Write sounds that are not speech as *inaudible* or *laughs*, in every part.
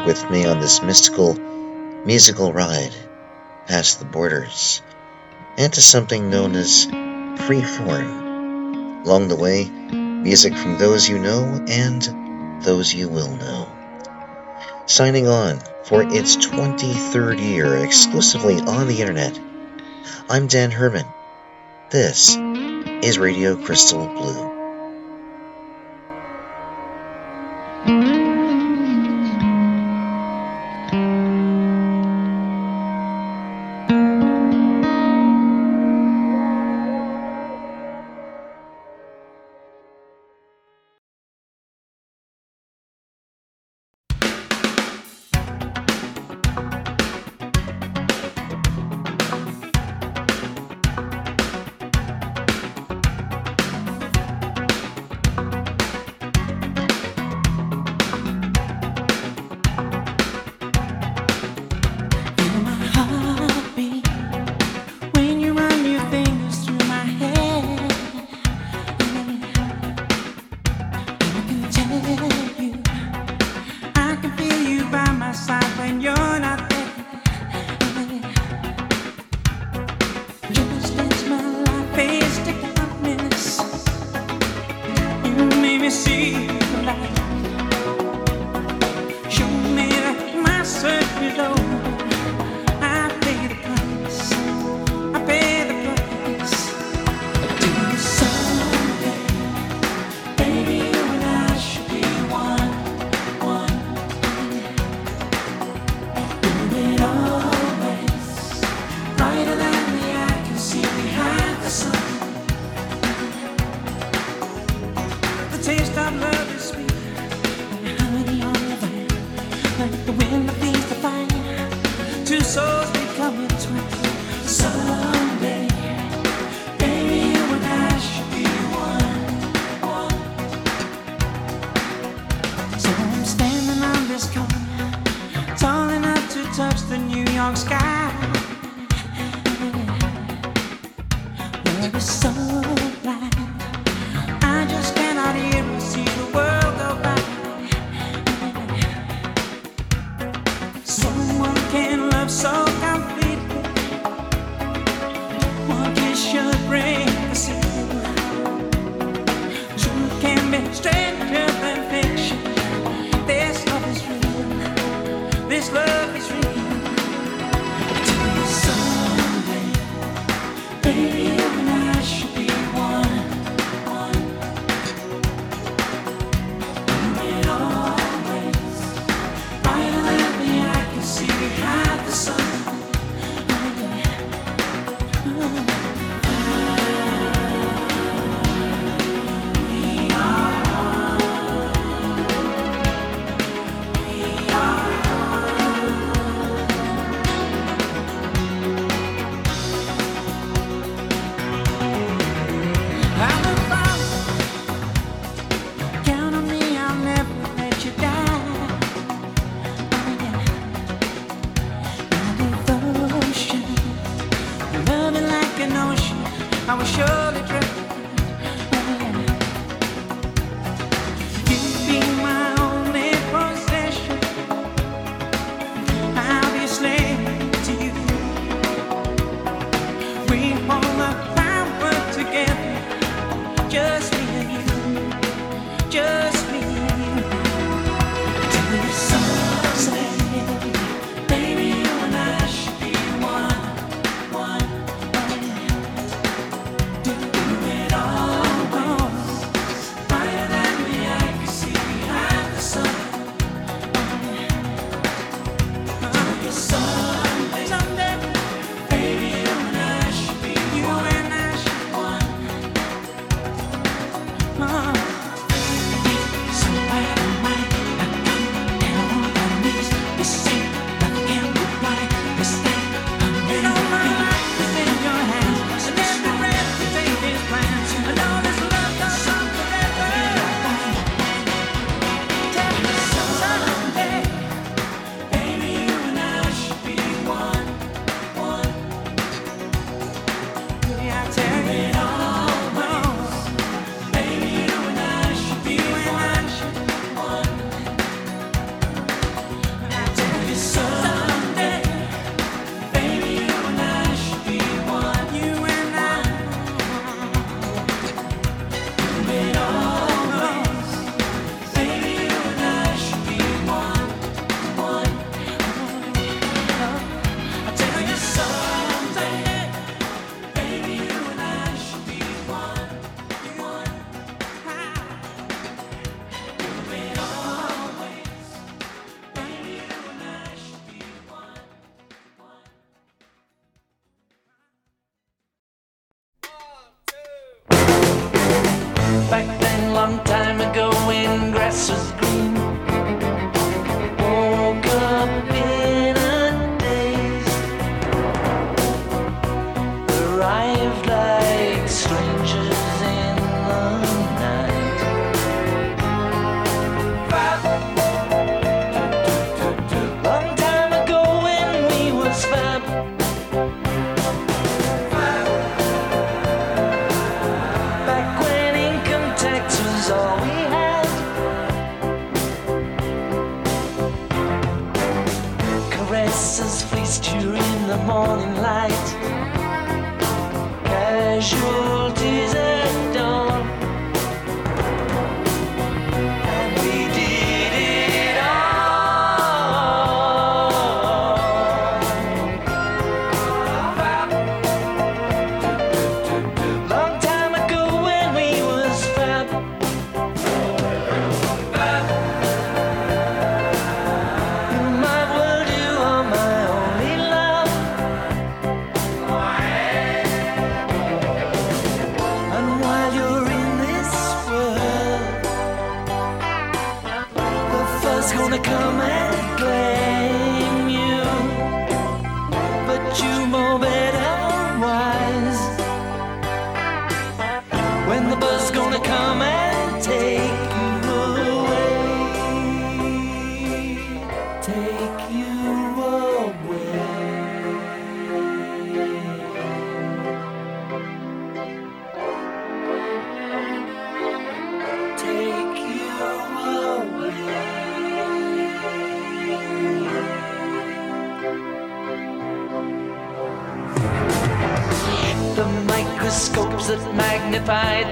embark with me on this mystical, musical ride past the borders and to something known as freeform. Along the way, music from those you know and those you will know. Signing on for its 23rd year exclusively on the internet, I'm Dan Herman. This is Radio Crystal Blue.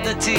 Something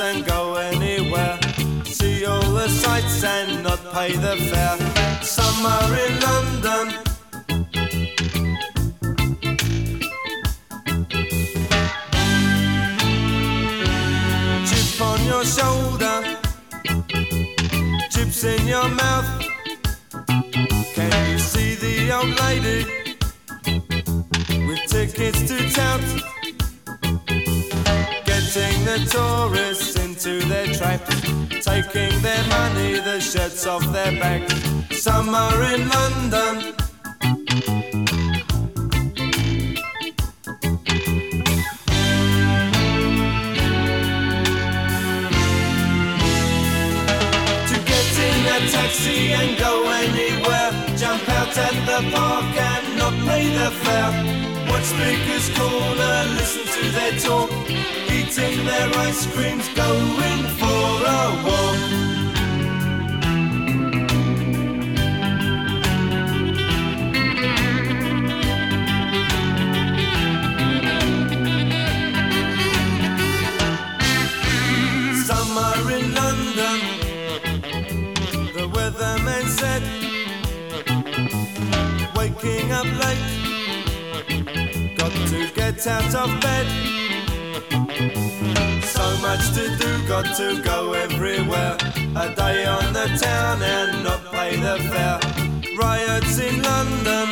and go. their backs. Some are in London. To get in a taxi and go anywhere, jump out at the park and not pay the fare. Watch speakers corner, listen to their talk, eating their ice creams, going for a walk. waking up late. Got to get out of bed. So much to do, got to go everywhere. A day on the town and not pay the fare. Riots in London,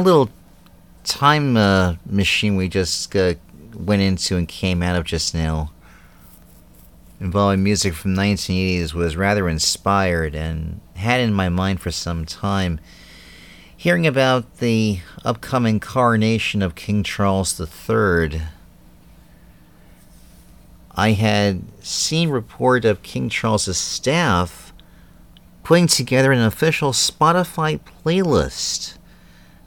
that little time uh, machine we just uh, went into and came out of just now, involving music from 1980s, was rather inspired and had in my mind for some time. Hearing about the upcoming coronation of King Charles III, I had seen report of King Charles's staff putting together an official Spotify playlist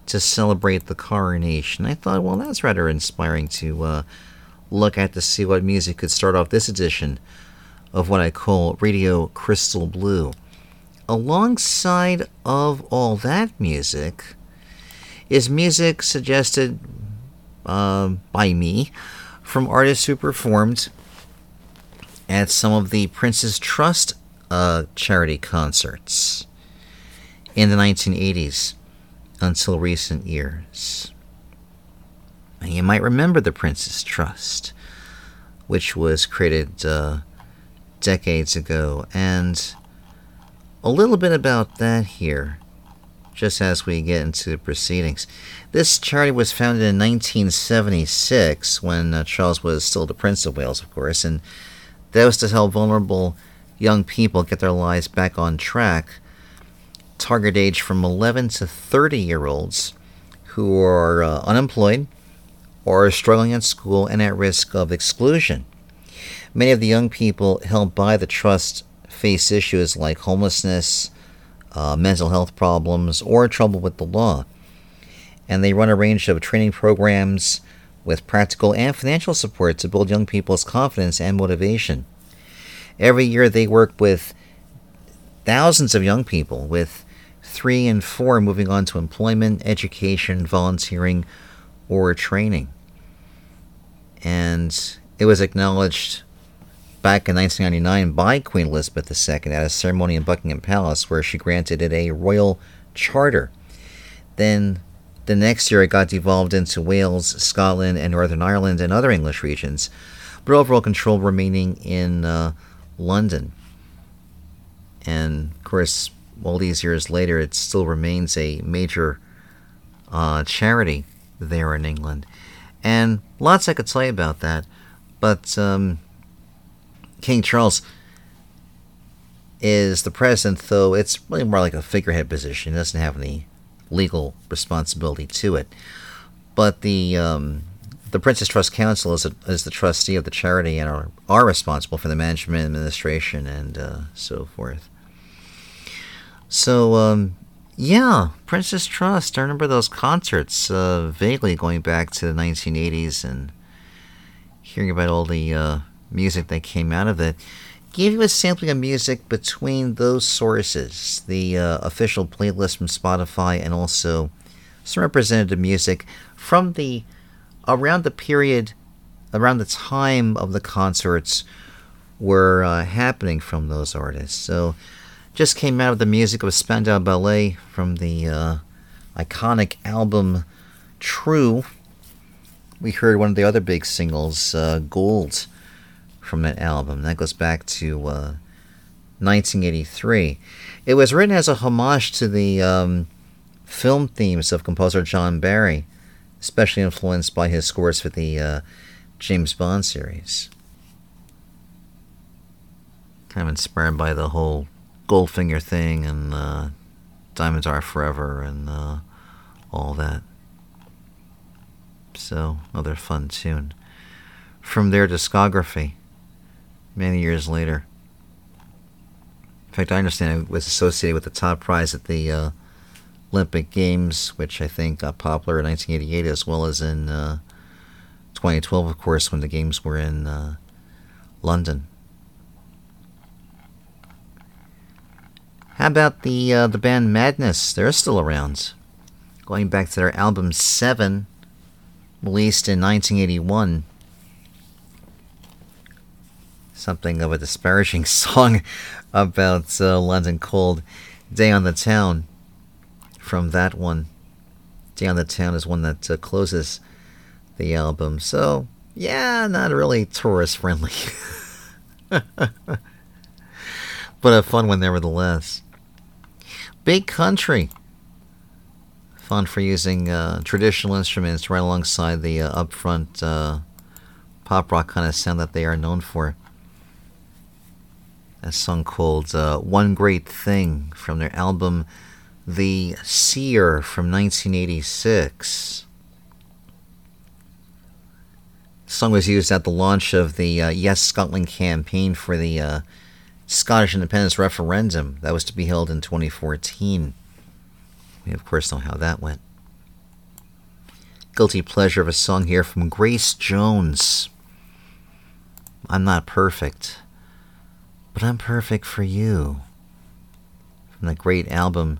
to celebrate the coronation. I thought, well, that's rather inspiring to uh, look at to see what music could start off this edition of what I call Radio Crystal Blue. Alongside of all that music is music suggested uh, by me from artists who performed at some of the Prince's Trust uh, charity concerts in the 1980s until recent years. And you might remember the Prince's Trust, which was created uh, decades ago, and a little bit about that here, just as we get into the proceedings. This charity was founded in 1976 when uh, Charles was still the Prince of Wales, of course, and that was to help vulnerable young people get their lives back on track target age from 11 to 30 year olds who are uh, unemployed or are struggling at school and at risk of exclusion. Many of the young people held by the trust face issues like homelessness, uh, mental health problems, or trouble with the law. And they run a range of training programs with practical and financial support to build young people's confidence and motivation. Every year, they work with thousands of young people with three and four moving on to employment, education, volunteering, or training. And it was acknowledged back in 1999 by Queen Elizabeth II at a ceremony in Buckingham Palace where she granted it a royal charter. Then the next year it got devolved into Wales, Scotland, and Northern Ireland and other English regions, but overall control remaining in uh, London. And of course, all these years later, it still remains a major uh, charity there in England. And lots I could you about that, but um, King Charles is the president, though it's really more like a figurehead position. He doesn't have any legal responsibility to it. But the um, the Prince's Trust Council is, a, is the trustee of the charity and are, are responsible for the management, administration, and uh, so forth. So, um, yeah, Prince's Trust. I remember those concerts uh, vaguely going back to the 1980s and hearing about all the uh, music that came out of it. Give you a sampling of music between those sources the uh, official playlist from Spotify and also some representative music from the around the period, around the time of the concerts were uh, happening from those artists. So, just came out of the music of a Spandau Ballet from the uh, iconic album True. We heard one of the other big singles, uh, Gold, from that album. That goes back to uh, 1983. It was written as a homage to the um, film themes of composer John Barry, especially influenced by his scores for the uh, James Bond series. Kind of inspired by the whole Goldfinger thing and uh, Diamonds Are Forever and uh, all that. So, another fun tune. From their discography, many years later. In fact, I understand it was associated with the top prize at the uh, Olympic Games, which I think got popular in 1988 as well as in uh, 2012, of course, when the Games were in uh, London. How about the uh, the band Madness? They're still around. Going back to their album Seven, released in 1981. Something of a disparaging *laughs* song about uh, London called "Day on the Town." From that one, "Day on the Town" is one that uh, closes the album. So yeah, not really tourist friendly. *laughs* but a fun one nevertheless. Big Country, fun for using uh, traditional instruments right alongside the uh, upfront uh, pop rock kind of sound that they are known for. A song called uh, One Great Thing from their album The Seer from 1986. The song was used at the launch of the uh, Yes Scotland campaign for the uh, Scottish independence referendum that was to be held in 2014. We, of course, know how that went. Guilty pleasure of a song here from Grace Jones. I'm not perfect, but I'm perfect for you. From the great album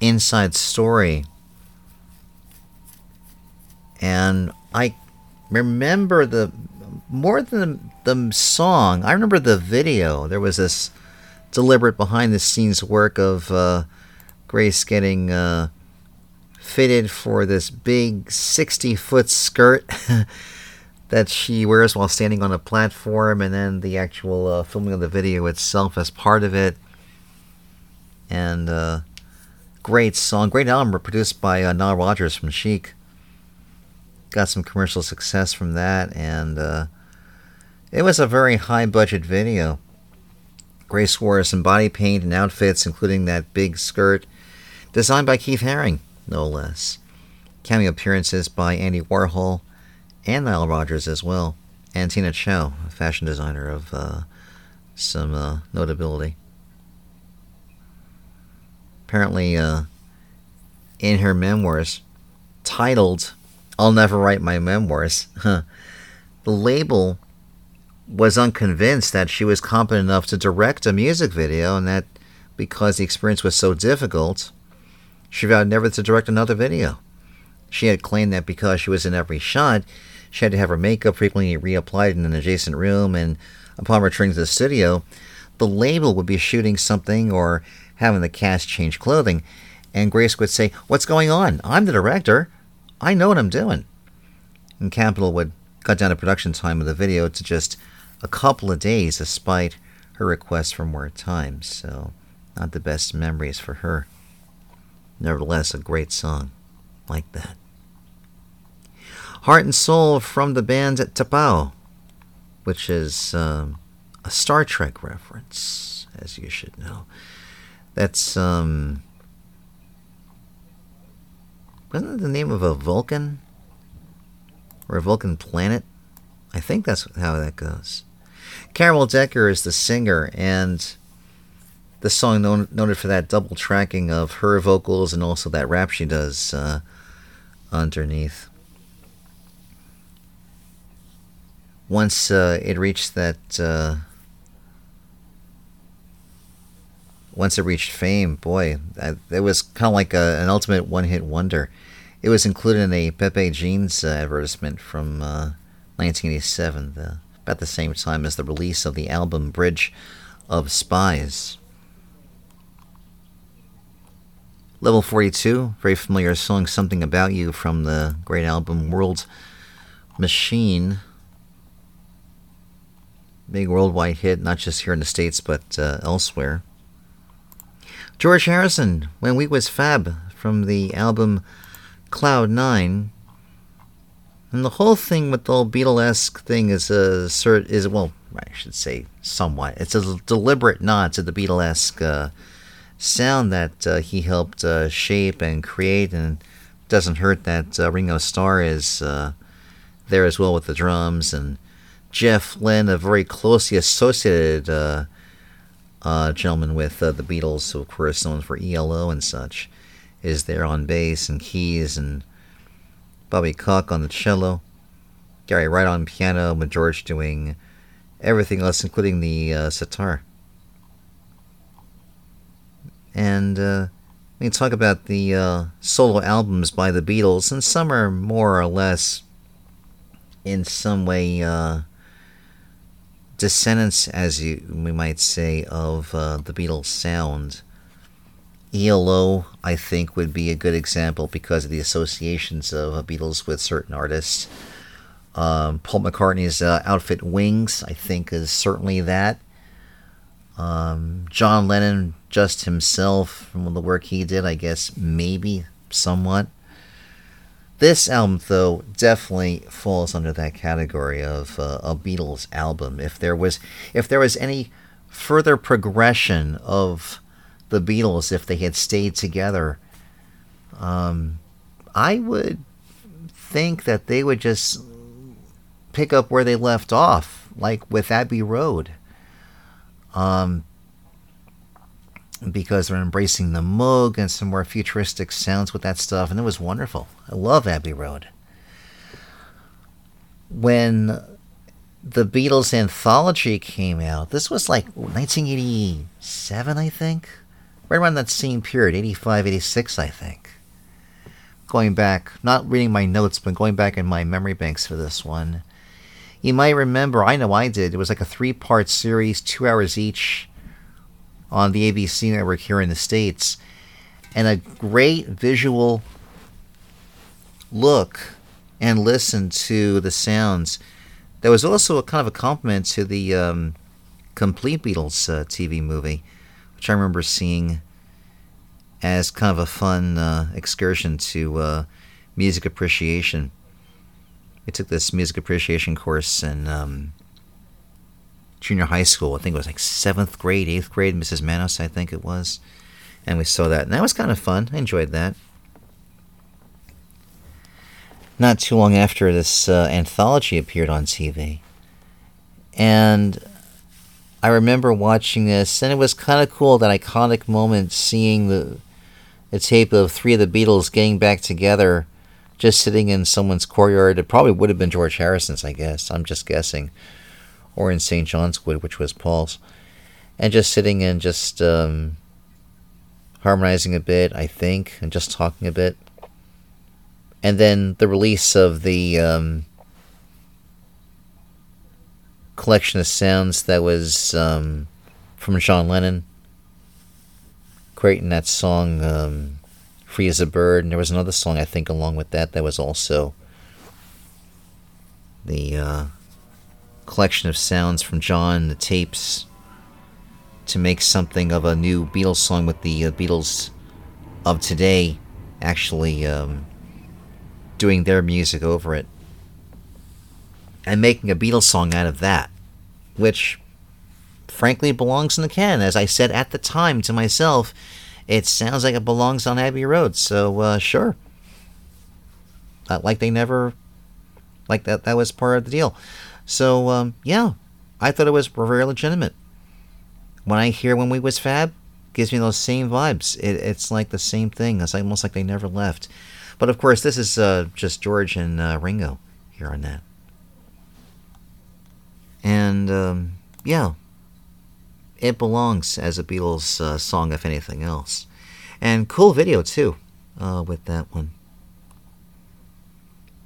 Inside Story. And I remember the more than the, the song, I remember the video. There was this deliberate behind the scenes work of uh, Grace getting uh, fitted for this big 60 foot skirt *laughs* that she wears while standing on a platform, and then the actual uh, filming of the video itself as part of it. And uh, great song, great album produced by uh, Nile Rodgers from Chic. Got some commercial success from that, and uh, it was a very high budget video. Grace wore some body paint and outfits, including that big skirt, designed by Keith Haring, no less. Cameo appearances by Andy Warhol and Nile Rodgers as well, and Tina Chow, a fashion designer of uh, some uh, notability. Apparently, uh, in her memoirs, titled I'll Never Write My Memoirs, the label was unconvinced that she was competent enough to direct a music video, and that because the experience was so difficult, she vowed never to direct another video. She had claimed that because she was in every shot, she had to have her makeup frequently reapplied in an adjacent room, and upon returning to the studio, the label would be shooting something or having the cast change clothing, and Grace would say, What's going on? I'm the director. I know what I'm doing. And Capitol would cut down the production time of the video to just a couple of days, despite her request for more time. So, not the best memories for her. Nevertheless, a great song like that. Heart and Soul from the band T'Pau, which is um, a Star Trek reference, as you should know. That's, um, wasn't it the name of a Vulcan? Or a Vulcan planet? I think that's how that goes. Carol Decker is the singer, and the song known, noted for that double tracking of her vocals and also that rap she does uh, underneath. Once uh, it reached that, uh, once it reached fame, boy, it was kind of like a, an ultimate one-hit wonder. It was included in a Pepe Jeans uh, advertisement from 1987, uh, the, about the same time as the release of the album Bridge of Spies. Level 42, very familiar song, Something About You from the great album World Machine. Big worldwide hit, not just here in the States, but uh, elsewhere. George Harrison, When We Was Fab, from the album Cloud Nine. And the whole thing with the whole Beatlesque thing is a is well, I should say somewhat. It's a deliberate nod to the Beatlesque uh, sound that uh, he helped uh, shape and create, and doesn't hurt that uh, Ringo Starr is uh, there as well with the drums, and Jeff Lynne, a very closely associated uh, gentleman with uh, the Beatles, who of course known for ELO and such, is there on bass and keys, and Bobby Kok on the cello, Gary Wright on piano, with George doing everything else, including the uh, sitar. And uh, we talk about the uh, solo albums by the Beatles, and some are more or less, in some way, uh, descendants, as you, we might say, of uh, the Beatles' sound. ELO, I think, would be a good example because of the associations of Beatles with certain artists. Um, Paul McCartney's uh, outfit Wings, I think, is certainly that. Um, John Lennon, just himself, from the work he did, I guess maybe somewhat. This album, though, definitely falls under that category of uh, a Beatles album. If there was, if there was any further progression of the Beatles, if they had stayed together, um, I would think that they would just pick up where they left off, like with Abbey Road. Um, because they're embracing the Moog and some more futuristic sounds with that stuff, and it was wonderful. I love Abbey Road. When the Beatles anthology came out, this was like 1987, I think. Right around that same period, 85, 86, I think. Going back, not reading my notes, but going back in my memory banks for this one. You might remember, I know I did, it was like a three part series, two hours each on the ABC network here in the States, and a great visual look and listen to the sounds. There was also a kind of a compliment to the um, Complete Beatles uh, TV movie, which I remember seeing as kind of a fun uh, excursion to uh, music appreciation. I took this music appreciation course in um, junior high school. I think it was like seventh grade, eighth grade. Mrs. Manos, I think it was, and we saw that, and that was kind of fun. I enjoyed that. Not too long after this uh, anthology appeared on TV, and I remember watching this, and it was kind of cool that iconic moment seeing the a tape of three of the Beatles getting back together, just sitting in someone's courtyard. It probably would have been George Harrison's, I guess. I'm just guessing or in St. John's Wood, which was Paul's, and just sitting and just um, harmonizing a bit, I think, and just talking a bit. And then the release of the um, collection of sounds that was um, from John Lennon, creating that song um, Free as a Bird. And there was another song, I think, along with that, that was also the. Uh, collection of sounds from John, the tapes, to make something of a new Beatles song with the uh, Beatles of today actually um, doing their music over it. And making a Beatles song out of that, which frankly belongs in the can. As I said at the time to myself, it sounds like it belongs on Abbey Road, so uh, sure. Not like they never, like that, that was part of the deal. So um, yeah, I thought it was very legitimate. When I hear "When We Was Fab," gives me those same vibes. It, it's like the same thing. It's almost like they never left. But of course, this is uh, just George and uh, Ringo here on that. And um, yeah, it belongs as a Beatles uh, song, if anything else. And cool video too uh, with that one.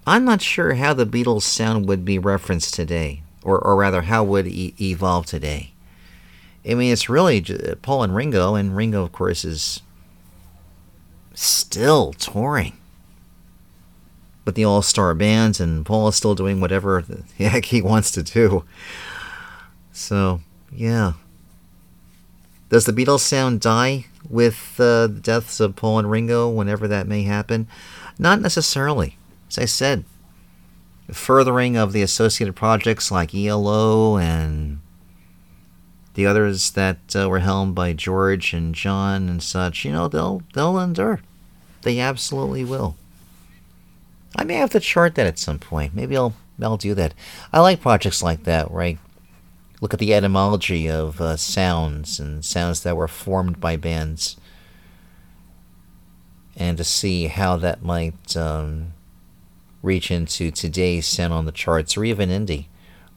I'm not sure how the Beatles sound would be referenced today, or, or rather, how would e- evolve today. I mean, it's really Paul and Ringo, and Ringo, of course, is still touring But the all star bands, and Paul is still doing whatever the heck he wants to do. So, yeah. Does the Beatles sound die with uh, the deaths of Paul and Ringo whenever that may happen? Not necessarily as I said, furthering of the associated projects like ELO and the others that uh, were helmed by George and John and such, you know, they'll they'll endure. They absolutely will. I may have to chart that at some point. Maybe I'll I'll do that. I like projects like that where I look at the etymology of uh, sounds and sounds that were formed by bands, and to see how that might um, reach into today's sound on the charts or even indie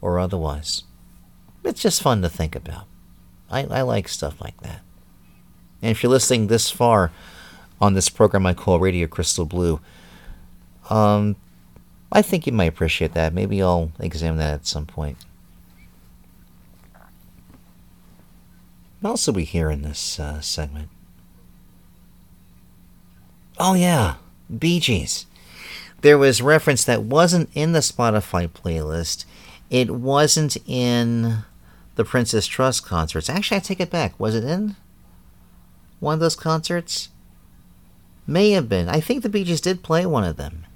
or otherwise. It's just fun to think about. I, I like stuff like that. And if you're listening this far on this program I call Radio Crystal Blue, um, I think you might appreciate that. Maybe I'll examine that at some point. What else do we hear in this uh, segment? Oh, yeah, Bee Gees there was reference that wasn't in the Spotify playlist. It wasn't in the Prince's Trust concerts. Actually, I take it back. Was it in one of those concerts? May have been. I think the Bee Gees did play one of them.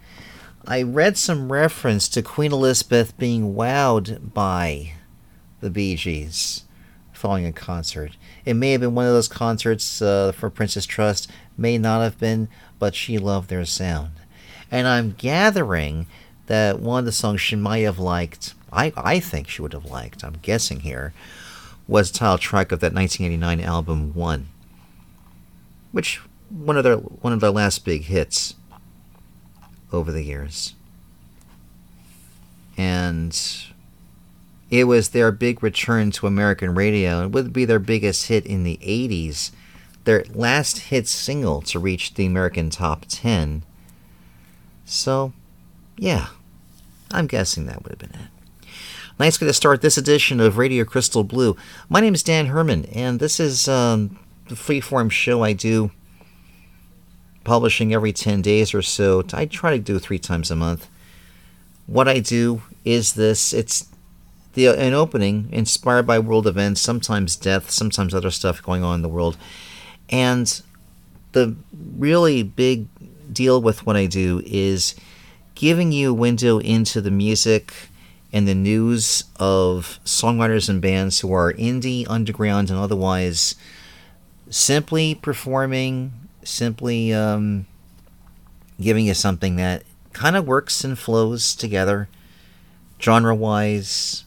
I read some reference to Queen Elizabeth being wowed by the Bee Gees following a concert. It may have been one of those concerts uh, for Prince's Trust, may not have been, but she loved their sound. And I'm gathering that one of the songs she might have liked, I, I think she would have liked, I'm guessing here, was title track of that 1989 album One, which one of their one of their last big hits over the years. And it was their big return to American radio. It would be their biggest hit in the 80s. Their last hit single to reach the American top 10. So, yeah, I'm guessing that would have been it. Nice way to start this edition of Radio Crystal Blue. My name is Dan Herman, and this is um, the freeform show I do, publishing every 10 days or so. I try to do three times a month. What I do is this it's the an opening inspired by world events, sometimes death, sometimes other stuff going on in the world. And the really big deal with what I do is giving you a window into the music and the news of songwriters and bands who are indie, underground, and otherwise simply performing, simply um, giving you something that kind of works and flows together, genre wise,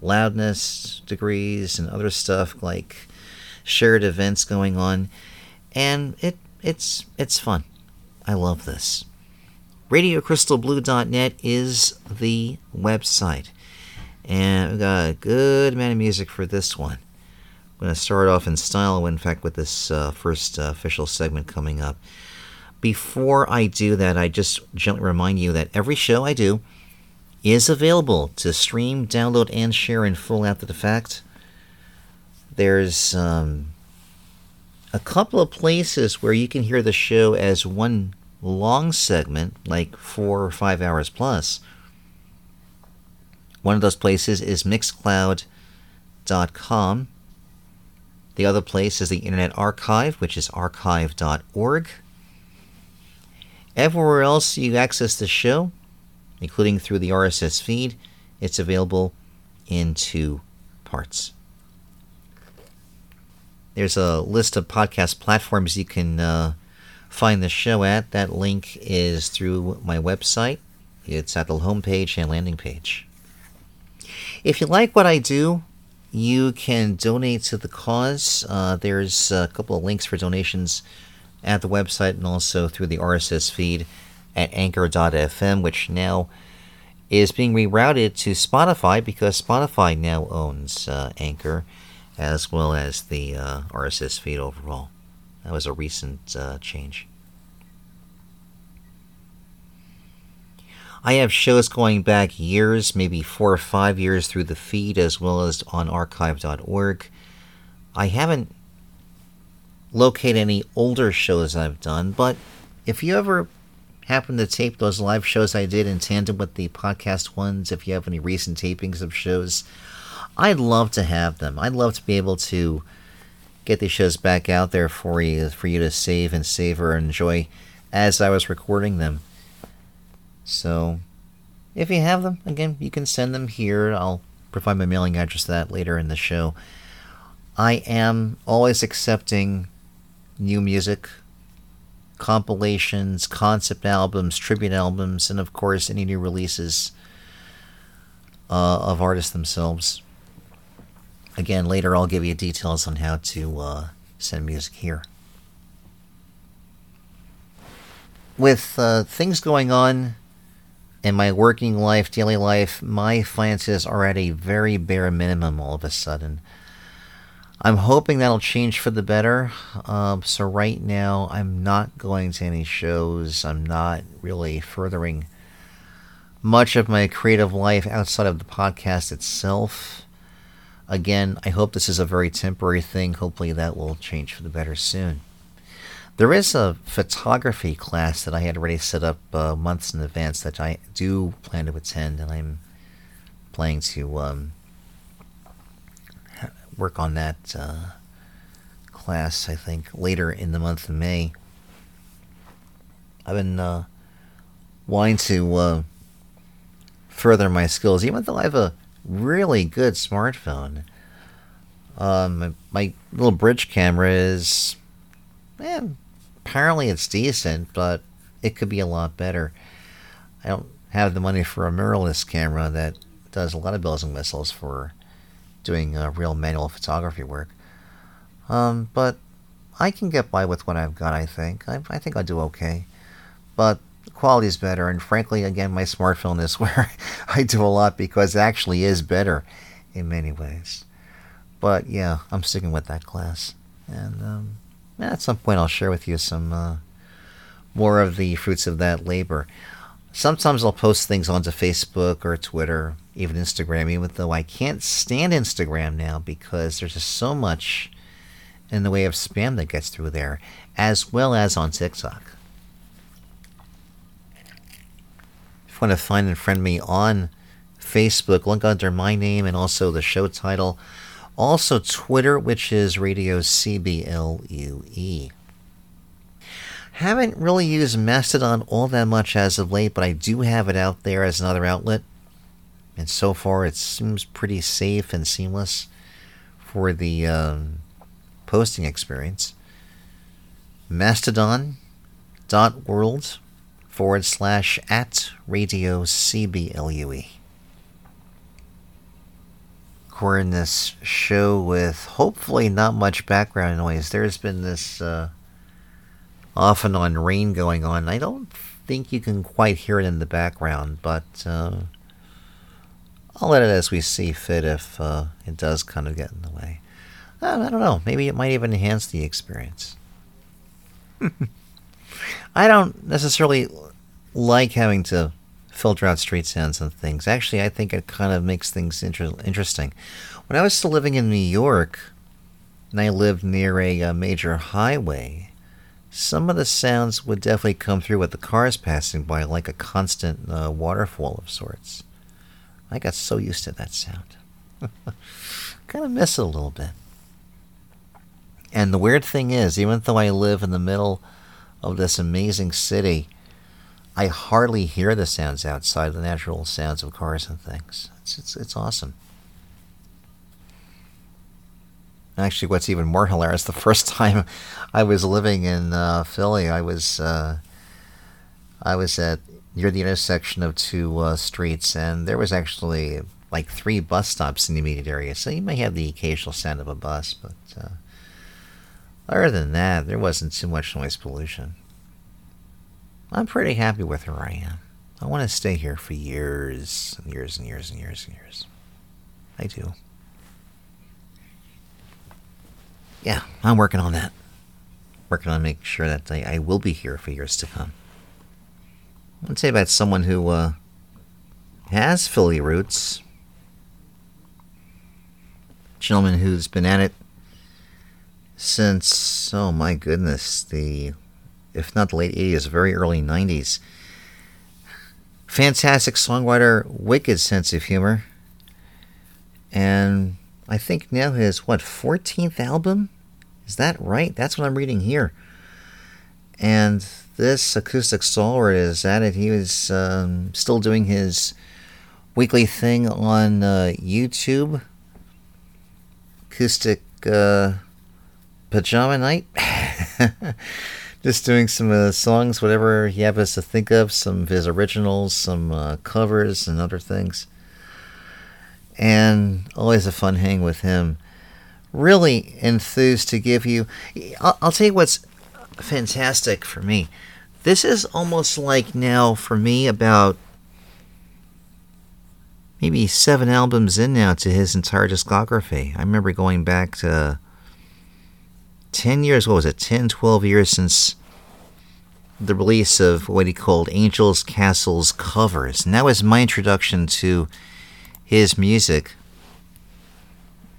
loudness degrees, and other stuff like shared events going on. And it it's it's fun. I love this. RadioCrystalBlue.net is the website. And we've got a good amount of music for this one. I'm going to start off in style, in fact, with this uh, first uh, official segment coming up. Before I do that, I just gently remind you that every show I do is available to stream, download, and share in full after the fact. There's um, a couple of places where you can hear the show as one long segment, like four or five hours plus. One of those places is Mixcloud.com. The other place is the Internet Archive, which is archive.org. Everywhere else you access the show, including through the RSS feed, it's available in two parts. There's a list of podcast platforms you can uh, find the show at. That link is through my website. It's at the homepage and landing page. If you like what I do, you can donate to the cause. Uh, there's a couple of links for donations at the website and also through the RSS feed at anchor.fm, which now is being rerouted to Spotify because Spotify now owns uh, Anchor as well as the uh, RSS feed overall. That was a recent uh, change. I have shows going back years, maybe four or five years through the feed as well as on archive.org. I haven't located any older shows I've done, but if you ever happen to tape those live shows I did in tandem with the podcast ones, if you have any recent tapings of shows, I'd love to have them. I'd love to be able to get these shows back out there for you for you to save and savor and enjoy as I was recording them. So, if you have them, again, you can send them here. I'll provide my mailing address to that later in the show. I am always accepting new music, compilations, concept albums, tribute albums, and of course, any new releases uh, of artists themselves. Again, later I'll give you details on how to uh, send music here. With uh, things going on in my working life, daily life, my finances are at a very bare minimum all of a sudden. I'm hoping that'll change for the better. Um, so, right now, I'm not going to any shows. I'm not really furthering much of my creative life outside of the podcast itself. Again, I hope this is a very temporary thing. Hopefully, that will change for the better soon. There is a photography class that I had already set up uh, months in advance that I do plan to attend, and I'm planning to um, work on that uh, class, I think, later in the month of May. I've been uh, wanting to uh, further my skills, even though I have a really good smartphone. Um, my little bridge camera is, eh, apparently it's decent, but it could be a lot better. I don't have the money for a mirrorless camera that does a lot of bells and whistles for doing uh, real manual photography work. Um, but I can get by with what I've got. I think. I, I think I'll do okay. But quality is better, and frankly, again, my smartphone is *laughs* where I do a lot because it actually is better in many ways. But yeah, I'm sticking with that class, and um, at some point, I'll share with you some uh, more of the fruits of that labor. Sometimes I'll post things onto Facebook or Twitter, even Instagram, even though I can't stand Instagram now because there's just so much in the way of spam that gets through there, as well as on TikTok. If you want to find and friend me on Facebook, look under my name and also the show title. Also, Twitter, which is Radio CBLUE. Haven't really used Mastodon all that much as of late, but I do have it out there as another outlet. And so far, it seems pretty safe and seamless for the um, posting experience. Mastodon.world forward slash at radio CBLUE. We're in this show with hopefully not much background noise. There's been this uh, off and on rain going on. I don't think you can quite hear it in the background, but uh, I'll let it as we see fit if uh, it does kind of get in the way. I don't know. Maybe it might even enhance the experience. *laughs* I don't necessarily like having to filter out street sounds and things. Actually, I think it kind of makes things inter- interesting. When I was still living in New York, and I lived near a, a major highway, some of the sounds would definitely come through with the cars passing by, like a constant uh, waterfall of sorts. I got so used to that sound. *laughs* kind of miss it a little bit. And the weird thing is, even though I live in the middle of this amazing city, I hardly hear the sounds outside, the natural sounds of cars and things. It's, it's, it's awesome. Actually, what's even more hilarious, the *laughs* first time I was living in uh, Philly, I was uh, I was at near the intersection of two uh, streets, and there was actually like three bus stops in the immediate area. So you may have the occasional sound of a bus, but uh, other than that, there wasn't too much noise pollution. I'm pretty happy with where I am. I want to stay here for years and years and years and years and years. I do. Yeah, I'm working on that. Working on making sure that I, I will be here for years to come. I'd say about someone who uh, has Philly roots. Gentleman who's been at it since, oh my goodness, the, if not the late 80s, very early 90s. Fantastic songwriter, wicked sense of humor. And I think now his, what, 14th album? Is that right? That's what I'm reading here. And this acoustic stalwart is at it. He was um, still doing his weekly thing on uh, YouTube. Acoustic uh, pajama night. *laughs* Just doing some uh, songs, whatever he happens to think of, some of his originals, some uh, covers, and other things. And always a fun hang with him. Really enthused to give you. I'll, I'll tell you what's fantastic for me. This is almost like now for me about maybe seven albums in now to his entire discography. I remember going back to 10 years, what was it, 10, 12 years since the release of what he called Angels, Castles covers. And that was my introduction to his music.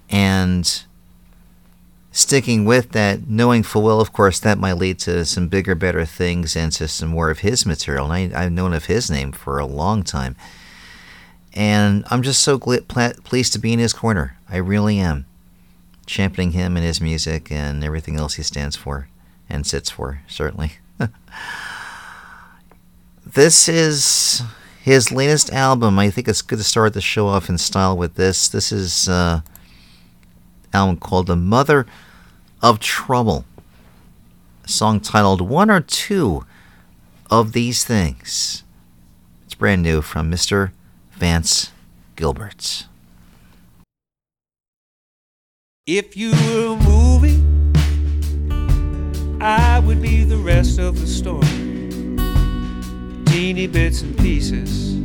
And sticking with that, knowing full well, of course, that might lead to some bigger, better things and to some more of his material. And I, have known of his name for a long time. And I'm just so gl- pleased to be in his corner. I really am championing him and his music and everything else he stands for and sits for, certainly. *laughs* This is his latest album. I think it's good to start the show off in style with this. This is uh, album called "The Mother of Trouble." A song titled "One or Two of These Things." It's brand new from Mr. Vance Gilbert. If you were a movie, I would be the rest of the story. Teeny bits and pieces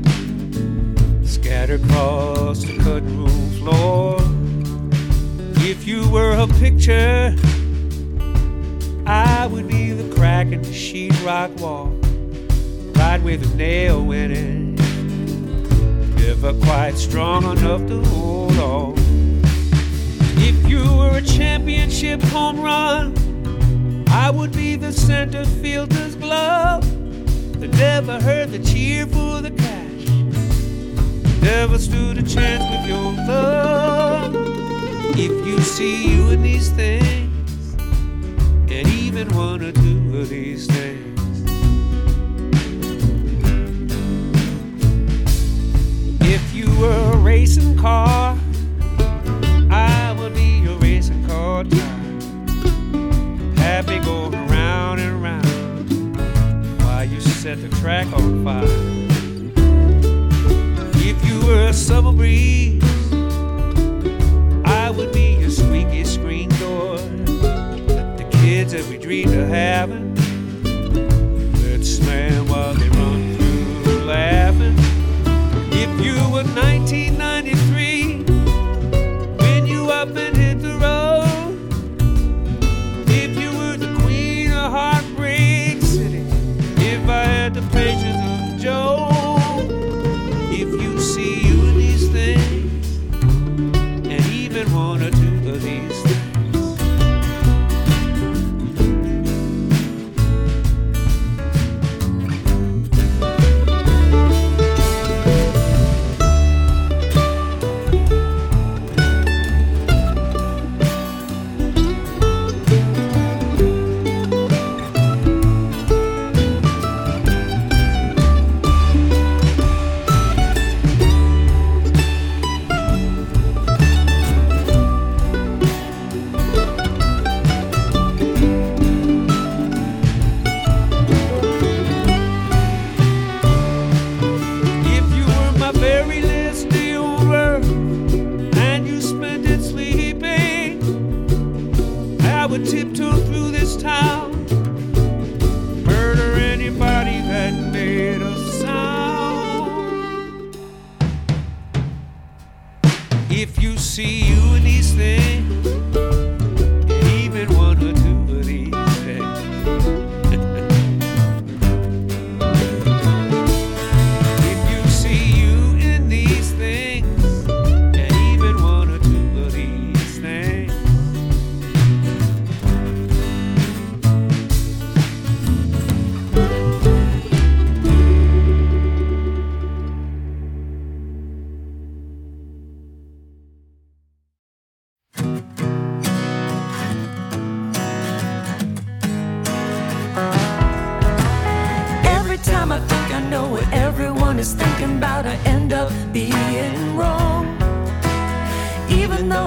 scattered across the cutting room floor. If you were a picture, I would be the crack in the sheetrock wall, right where the nail went in. Never quite strong enough to hold on. You were a championship home run, I would be the center fielder's glove. That never heard the cheer for the cash. Never stood a chance with your love. If you see you in these things, and even one or two of these things. If you were a racing car, Happy going round and round while you set the track on fire. If you were a summer breeze, I would be your squeaky screen door. The kids that we dreamed of having, let's while they run through laughing. If you were 1993, when you up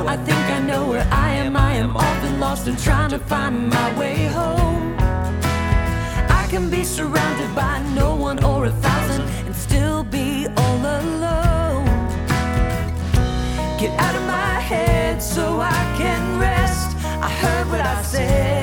I think I know where I am, I am often lost and trying to find my way home. I can be surrounded by no one or a thousand and still be all alone. Get out of my head so I can rest. I heard what I said,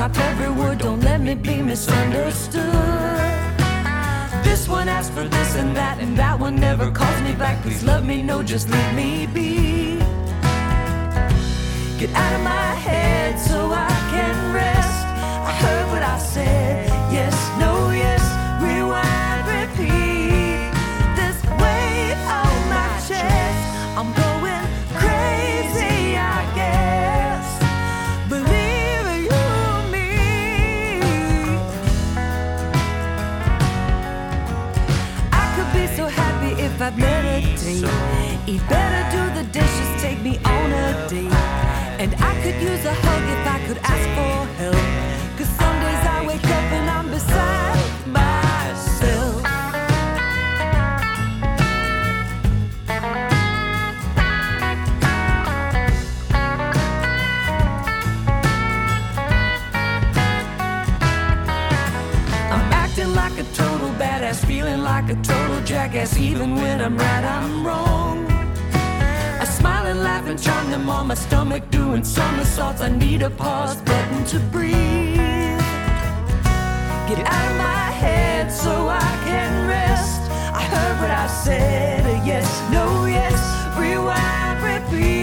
top every word, don't let me be misunderstood. This one asked for this and that, and that one never calls me back. Please love me, no, just leave me be. Get out of my head so I can rest. I heard what I said, yes, no. You better do the dishes, take me on a date. And I could use a hug if I could ask for help. Cause some days I wake up and I'm beside myself. I'm acting like a total badass, feeling like a total jackass, even when I'm right, I'm wrong savage. On them on my stomach, doing somersaults. I need a pause button to breathe. Get out of my head so I can rest. I heard what I said. A yes, no, yes. Rewind, repeat.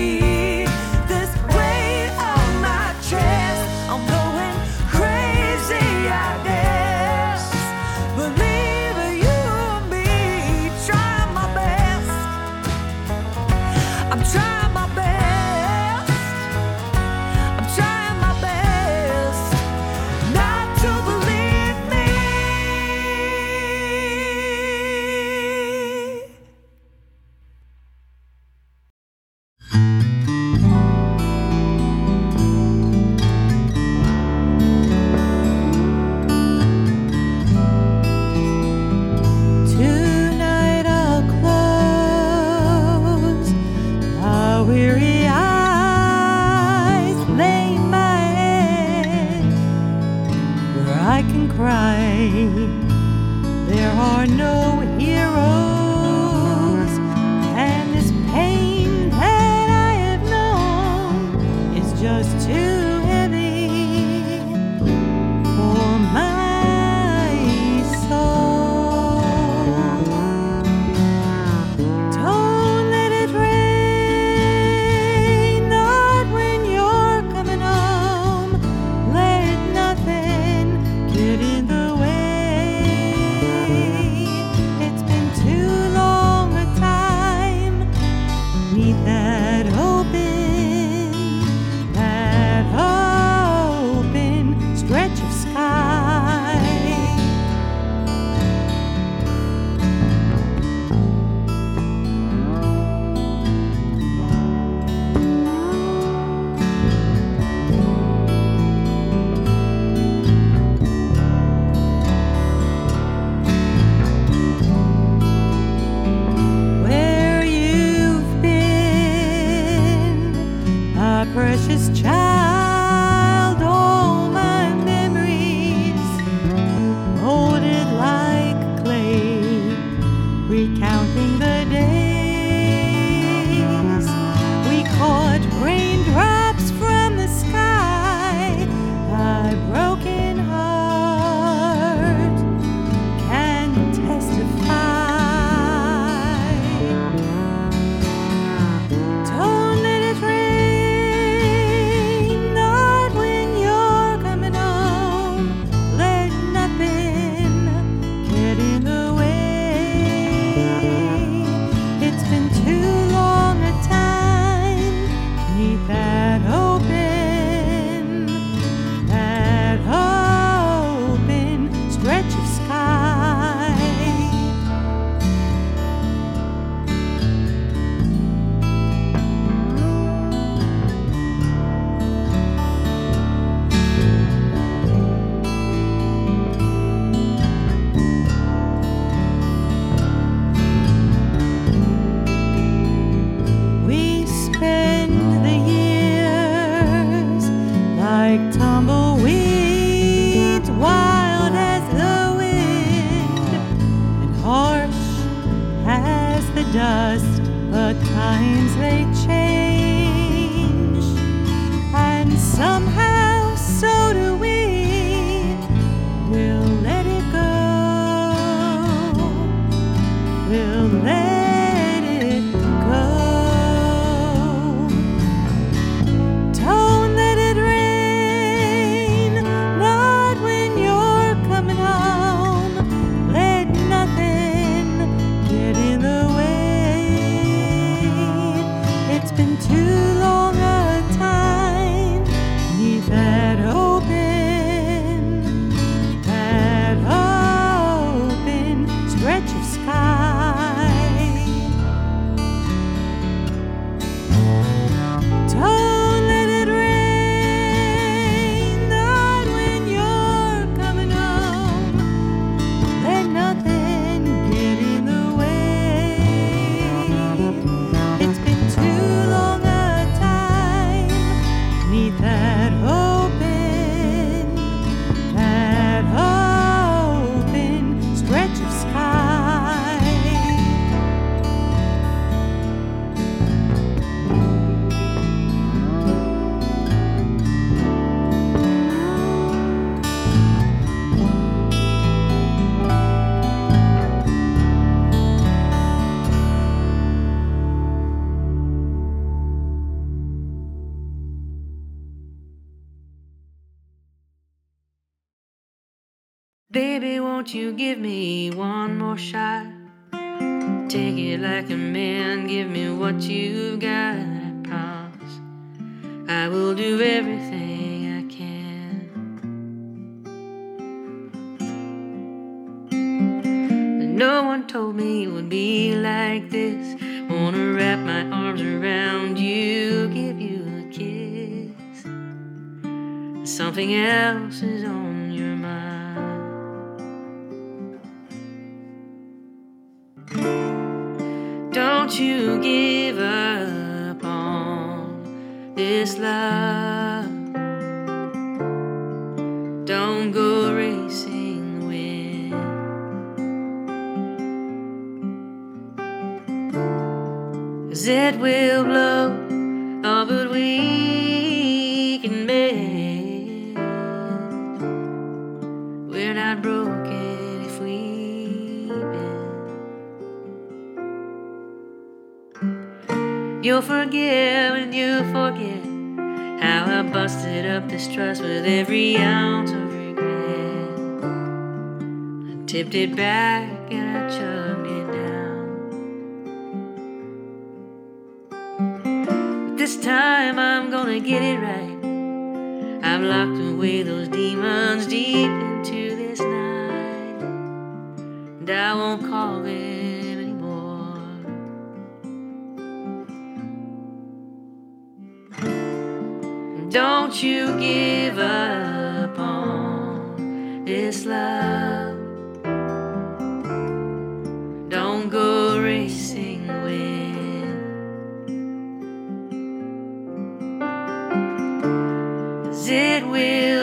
bad.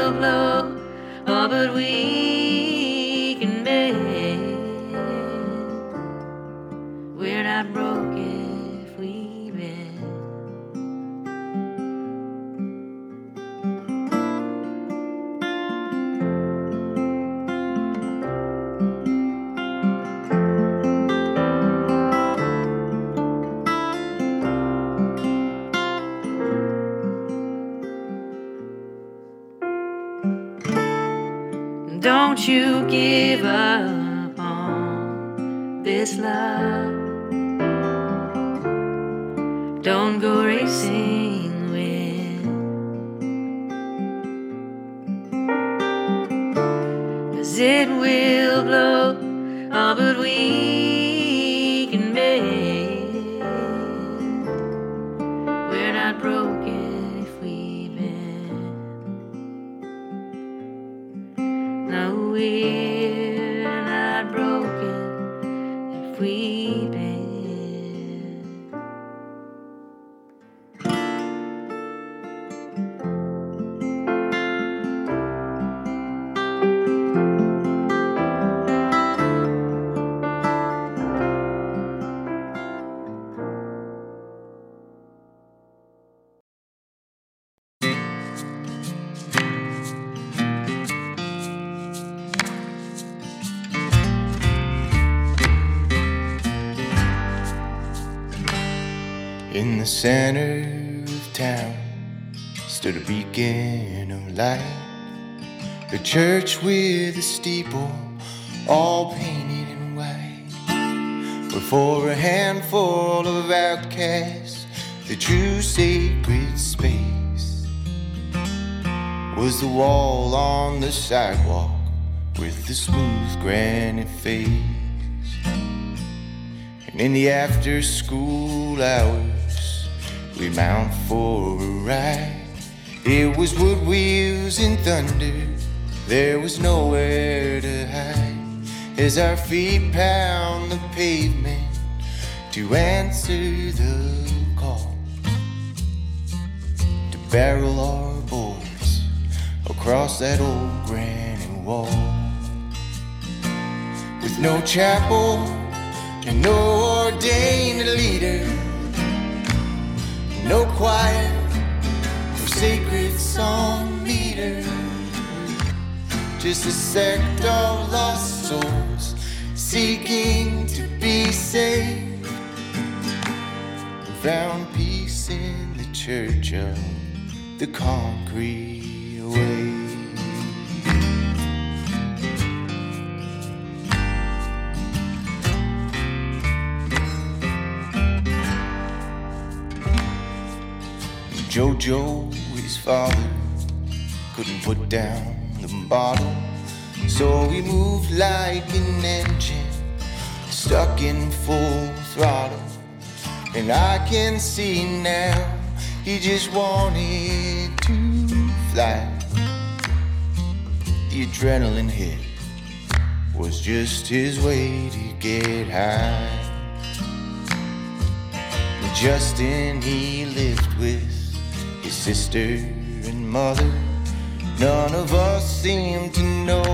will blow. Oh, but we can make. We're not broken. full of outcasts. The true sacred space was the wall on the sidewalk with the smooth granite face. And in the after school hours, we mount for a ride. It was wood wheels and thunder, there was nowhere to hide as our feet pound the pavement to answer the call to barrel our boys across that old granite wall with no chapel and no ordained leader, no choir or sacred song meter, just a sect of lost souls seeking to be saved found peace in the church of the concrete wave. Jojo, his father, couldn't put down the bottle, so he moved like an engine stuck in full throttle. And I can see now he just wanted to fly. The adrenaline hit was just his way to get high. Justin, he lived with his sister and mother. None of us seemed to know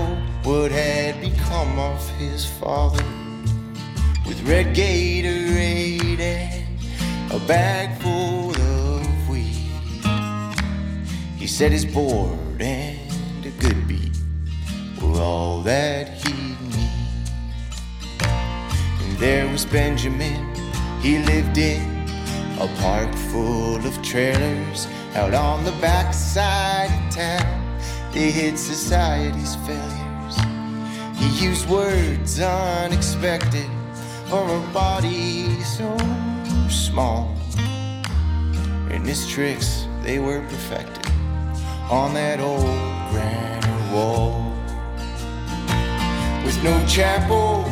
what had become of his father. With red Gatorade and a bag full of weed, he said his board and a good beat were all that he'd need. And there was Benjamin, he lived in a park full of trailers out on the backside of town. They hid society's failures. He used words unexpected for a body so small. And his tricks, they were perfected on that old granite wall. With no chapel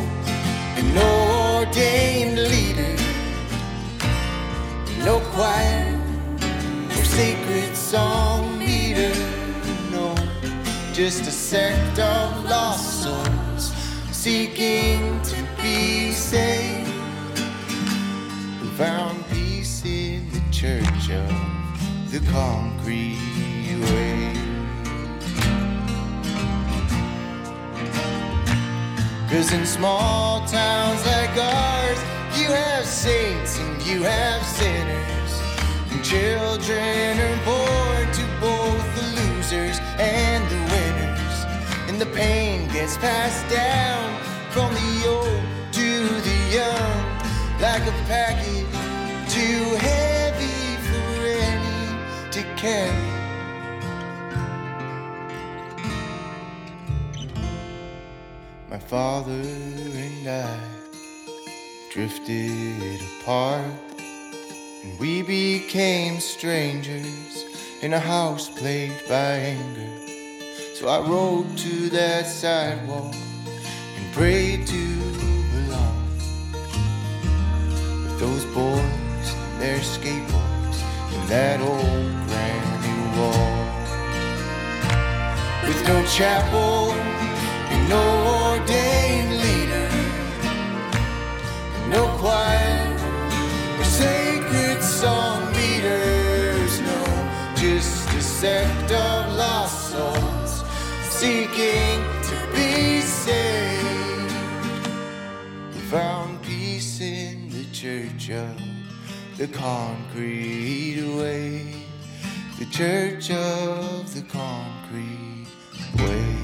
and no ordained leader no choir or sacred song meter, no, just a sect of lost souls seeking to be saved. Found peace in the church of the concrete wave. Cause in small towns like ours, you have saints and you have sinners. And children are born to both the losers and the winners. And the pain gets passed down from the old to the young, like a package too heavy for any to carry. My father and I drifted apart, and we became strangers in a house plagued by anger. So I rode to that sidewalk and prayed to those boys and their skateboards and that old granny wall. With no chapel and no ordained leader no choir or sacred song meters, no, just a sect of lost souls seeking to be saved. Found church of the concrete wave, the church of the concrete wave.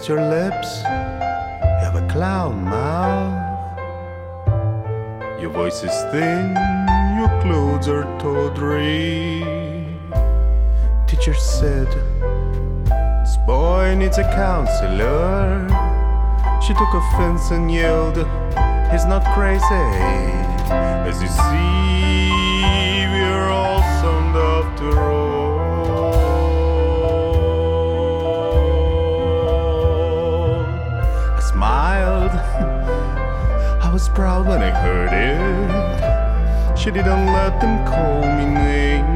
At your lips, you have a clown mouth. Your voice is thin, your clothes are tawdry. Teacher said, This boy needs a counselor. She took offense and yelled, He's not crazy. As you see, we're all sound after was proud when I heard it. She didn't let them call me names.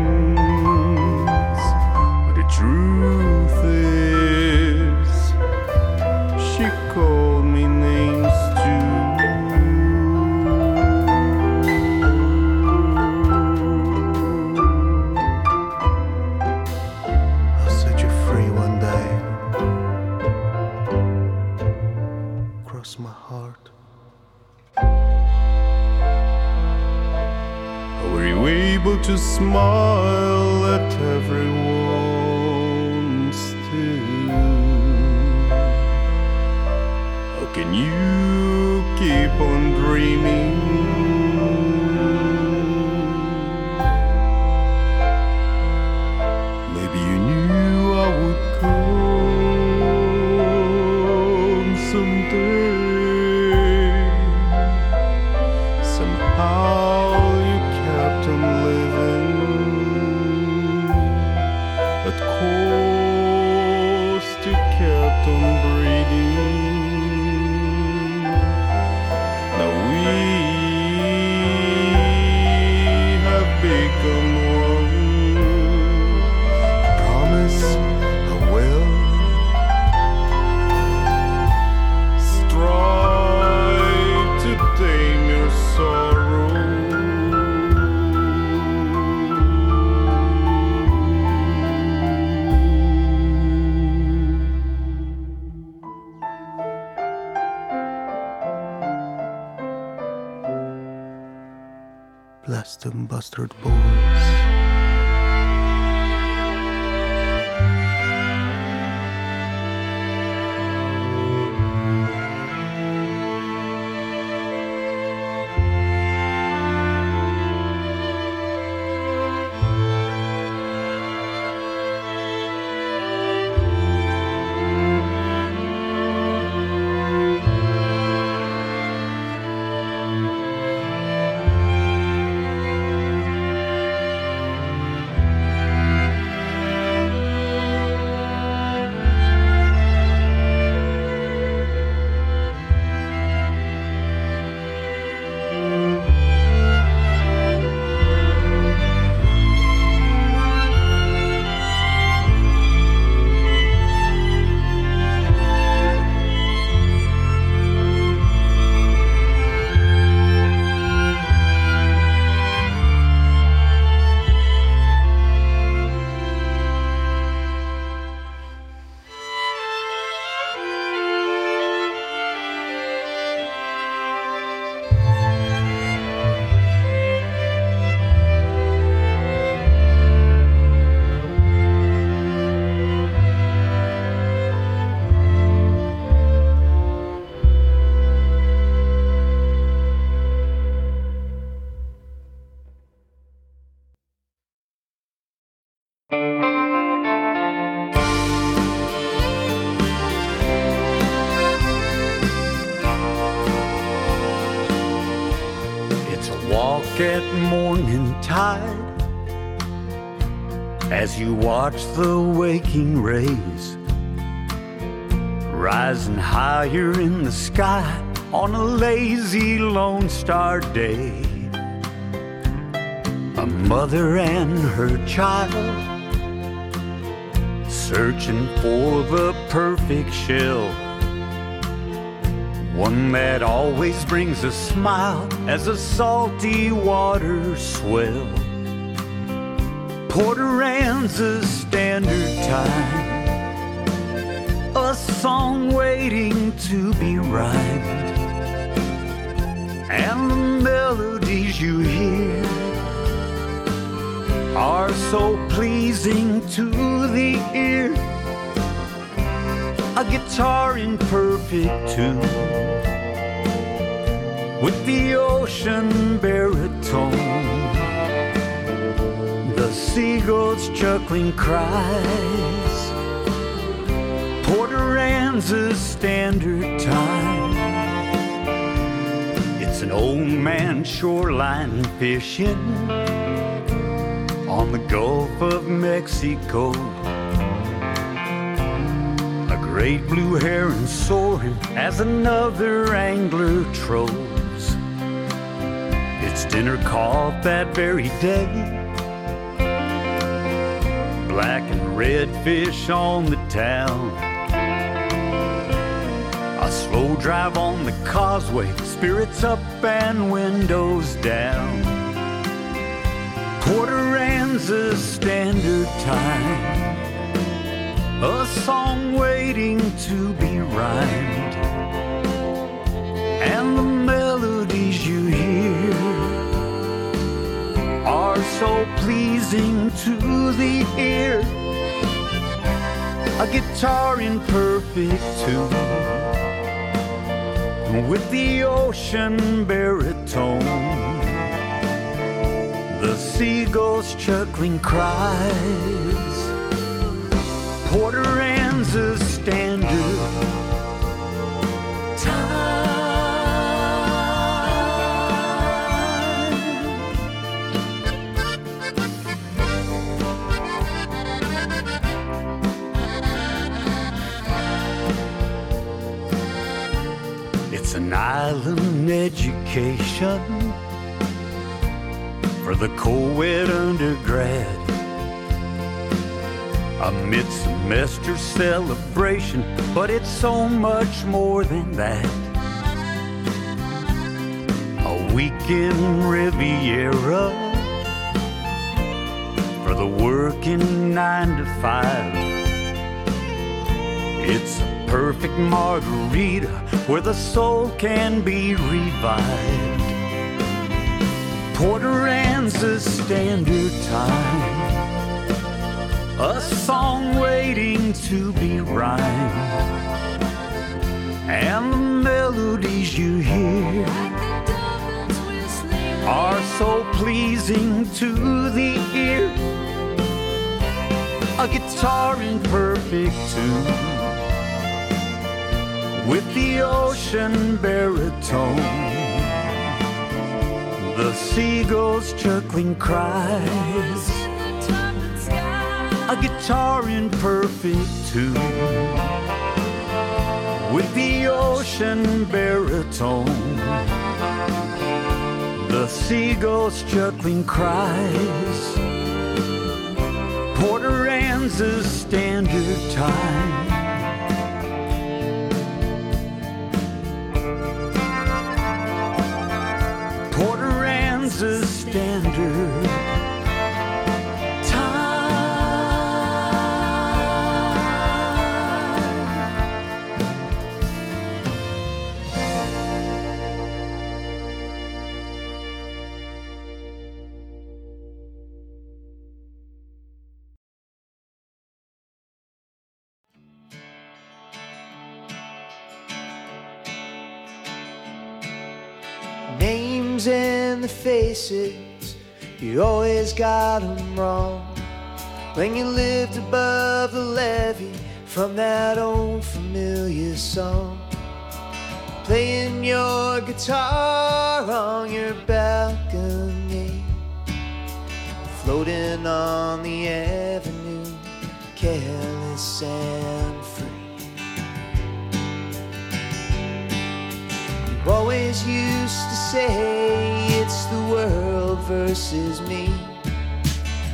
Past the rays rising higher in the sky on a lazy Lone Star day. A mother and her child searching for the perfect shell. One that always brings a smile as the salty waters swell. Port Aransas Standard Time, a song waiting to be rhymed. And the melodies you hear are so pleasing to the ear. A guitar in perfect tune with the ocean baritone, the seagulls' chuckling cries, Port Aransas Standard Time. It's an old man shoreline fishing on the Gulf of Mexico. A great blue heron soaring as another angler trolls. It's dinner caught that very day. Black and red fish on the town. A slow drive on the causeway, spirits up and windows down. Port Aransas Standard Time a song waiting to be rhymed. And the melodies you hear are so pleasing to the ear. A guitar in perfect tune with the ocean baritone. The seagulls' chuckling cries. Port Aransas Standard island education for the co-ed undergrad. A mid-semester celebration, but it's so much more than that. A weekend Riviera for the working nine to five. It's a perfect margarita where the soul can be revived. Port Aransas Standard Time. A song waiting to be rhymed. And the melodies you hear are so pleasing to the ear. A guitar in perfect tune with the ocean baritone. The seagulls chuckling cries. A guitar in perfect tune with the ocean baritone. The seagulls chuckling cries. Port Aransas Standard Time. Standard you always got 'em wrong. When you lived above the levee from that old familiar song. Playing your guitar on your balcony. Floating on the avenue, careless and free. You always used to say it's the world versus me.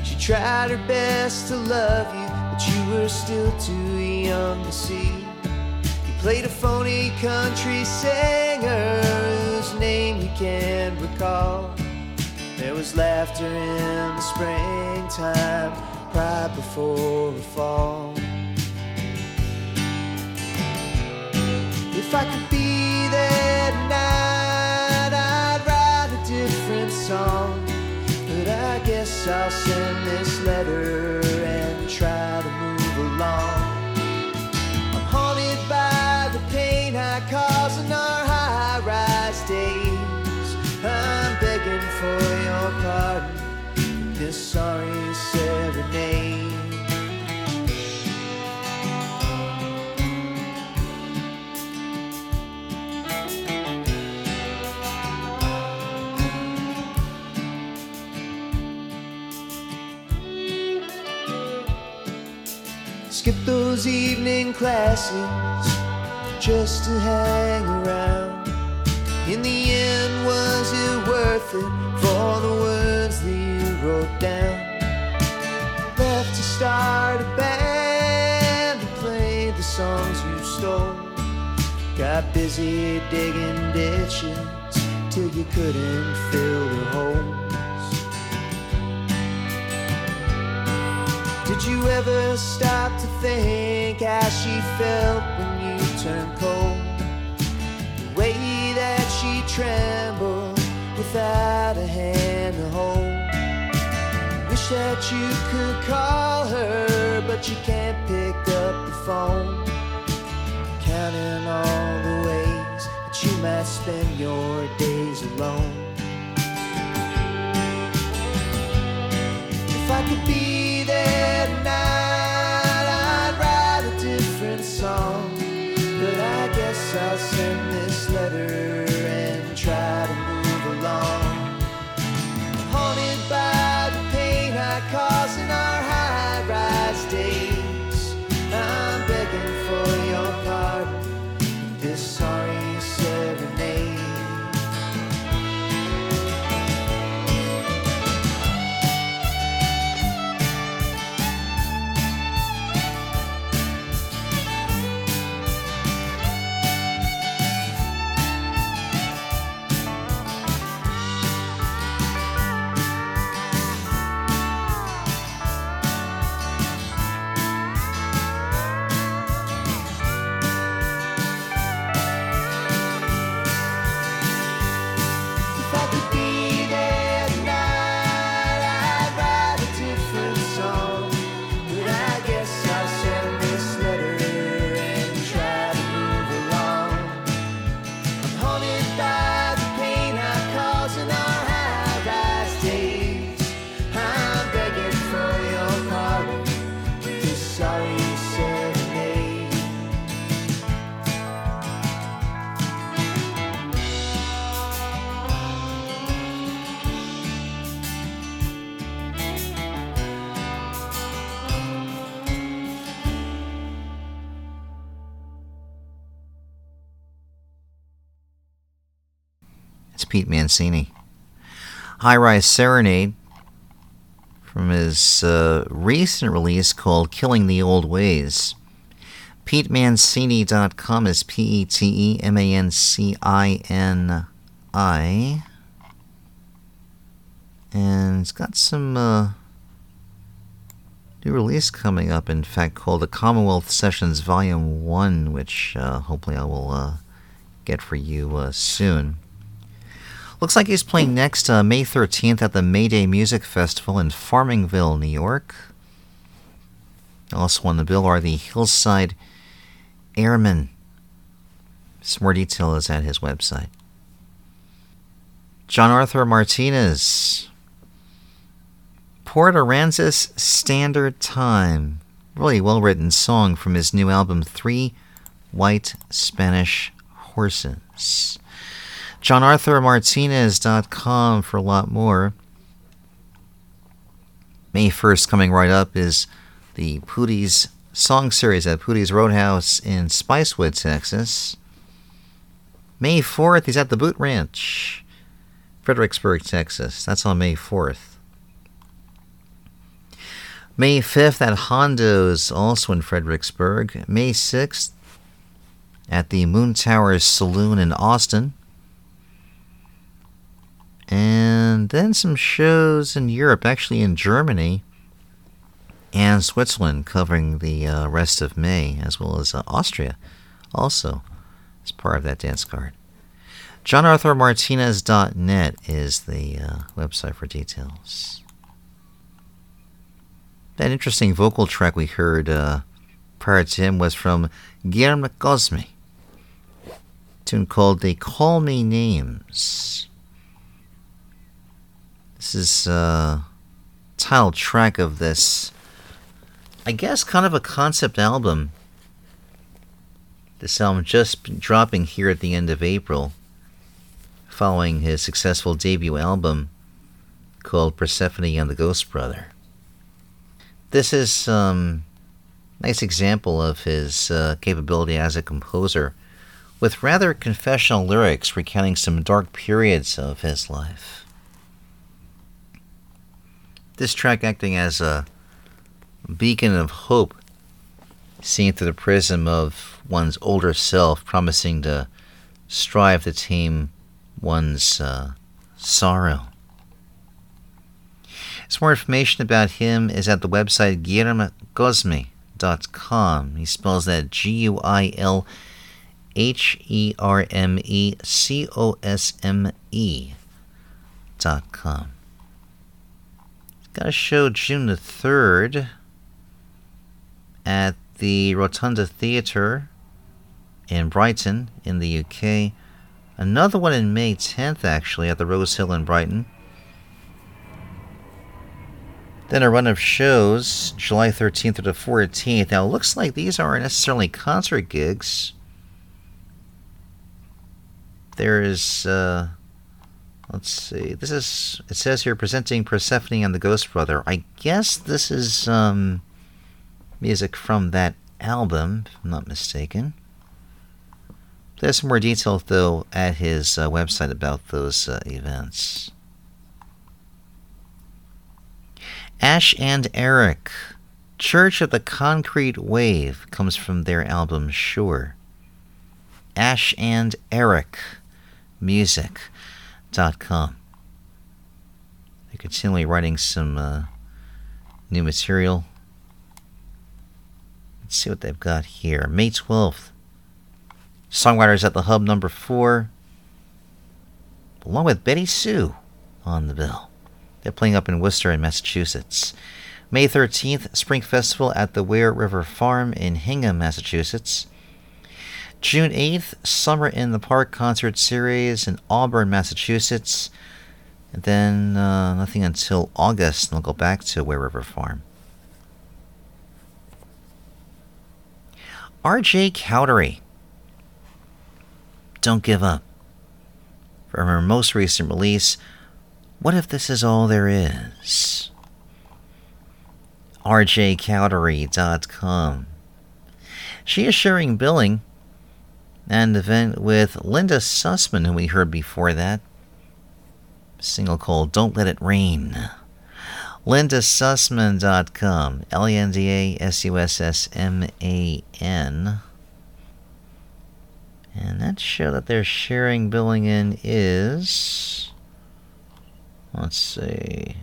She tried her best to love you, but you were still too young to see. You played a phony country singer whose name you can't recall. There was laughter in the springtime, pride before the fall. If I could be there tonight, I'll send this letter Skip those evening classes just to hang around. In the end, was it worth it for the words that you wrote down? Left to start a band to play the songs you stole. Got busy digging ditches till you couldn't fill the holes. Did you ever stop to think how she felt when you turned cold? The way that she trembled without a hand to hold. Wish that you could call her, but you can't pick up the phone. Counting all the ways that you might spend your days alone. If I could be Mancini. High Rise Serenade from his uh, recent release called Killing the Old Ways. PeteMancini.com is P E T E M A N C I N I. And it's got some uh, new release coming up, in fact, called the Commonwealth Sessions Volume 1, which uh, hopefully I will uh, get for you uh, soon. Looks like he's playing next uh, May 13th at the Mayday Music Festival in Farmingville, New York. Also on the bill are the Hillside Airmen. Some more detail is at his website. John Arthur Martinez. Port Aransas Standard Time. Really well written song from his new album, Three White Spanish Horses. JohnArthurMartinez.com for a lot more. May 1st, coming right up, is the Poodie's Song Series at Poodie's Roadhouse in Spicewood, Texas. May 4th, he's at the Boot Ranch, Fredericksburg, Texas. That's on May 4th. May 5th at Hondo's, also in Fredericksburg. May 6th at the Moon Towers Saloon in Austin. And then some shows in Europe, actually in Germany and Switzerland, covering the uh, rest of May, as well as uh, Austria, also as part of that dance card. JohnArthurMartinez.net is the uh, website for details. That interesting vocal track we heard uh, prior to him was from Guilherme Cosme, tune called They Call Me Names. This is a title track of this, I guess, kind of a concept album. This album just dropping here at the end of April, following his successful debut album called Persephone and the Ghost Brother. This is um, a nice example of his uh, capability as a composer, with rather confessional lyrics recounting some dark periods of his life this track acting as a beacon of hope seen through the prism of one's older self, promising to strive to tame one's uh, sorrow. Some more information about him is at the website guilhermecosme.com. He spells that G U I L H E R M E C O S M E dot com. Got a show June the 3rd at the Rotunda Theatre in Brighton, in the UK. Another one in May 10th, actually, at the Rose Hill in Brighton. Then a run of shows July 13th to the 14th. Now, it looks like these aren't necessarily concert gigs. There is uh, Let's see. This is. It says here presenting Persephone and the Ghost Brother. I guess this is um, music from that album, if I'm not mistaken. There's some more details, though, at his uh, website about those uh, events. Ash and Eric, Church of the Concrete Wave, comes from their album Sure. Ash and Eric, music com. They're continually writing some uh, new material. Let's see what they've got here. May 12th. Songwriters at the Hub number four, along with Betty Sue on the bill. They're playing up in Worcester in Massachusetts. May 13th, Spring Festival at the Ware River Farm in Hingham, Massachusetts. June 8th, Summer in the Park concert series in Auburn, Massachusetts. And then uh, nothing until August, and they'll go back to Ware River Farm. RJ Cowdery. Don't give up. From her most recent release, What If This Is All There Is? RJCowdery.com. She is sharing billing an event with Linda Sussman, who we heard before that. Single called Don't Let It Rain. LindaSussman.com. L E N D A S U S S M A N. And that show that they're sharing billing in is. Let's see.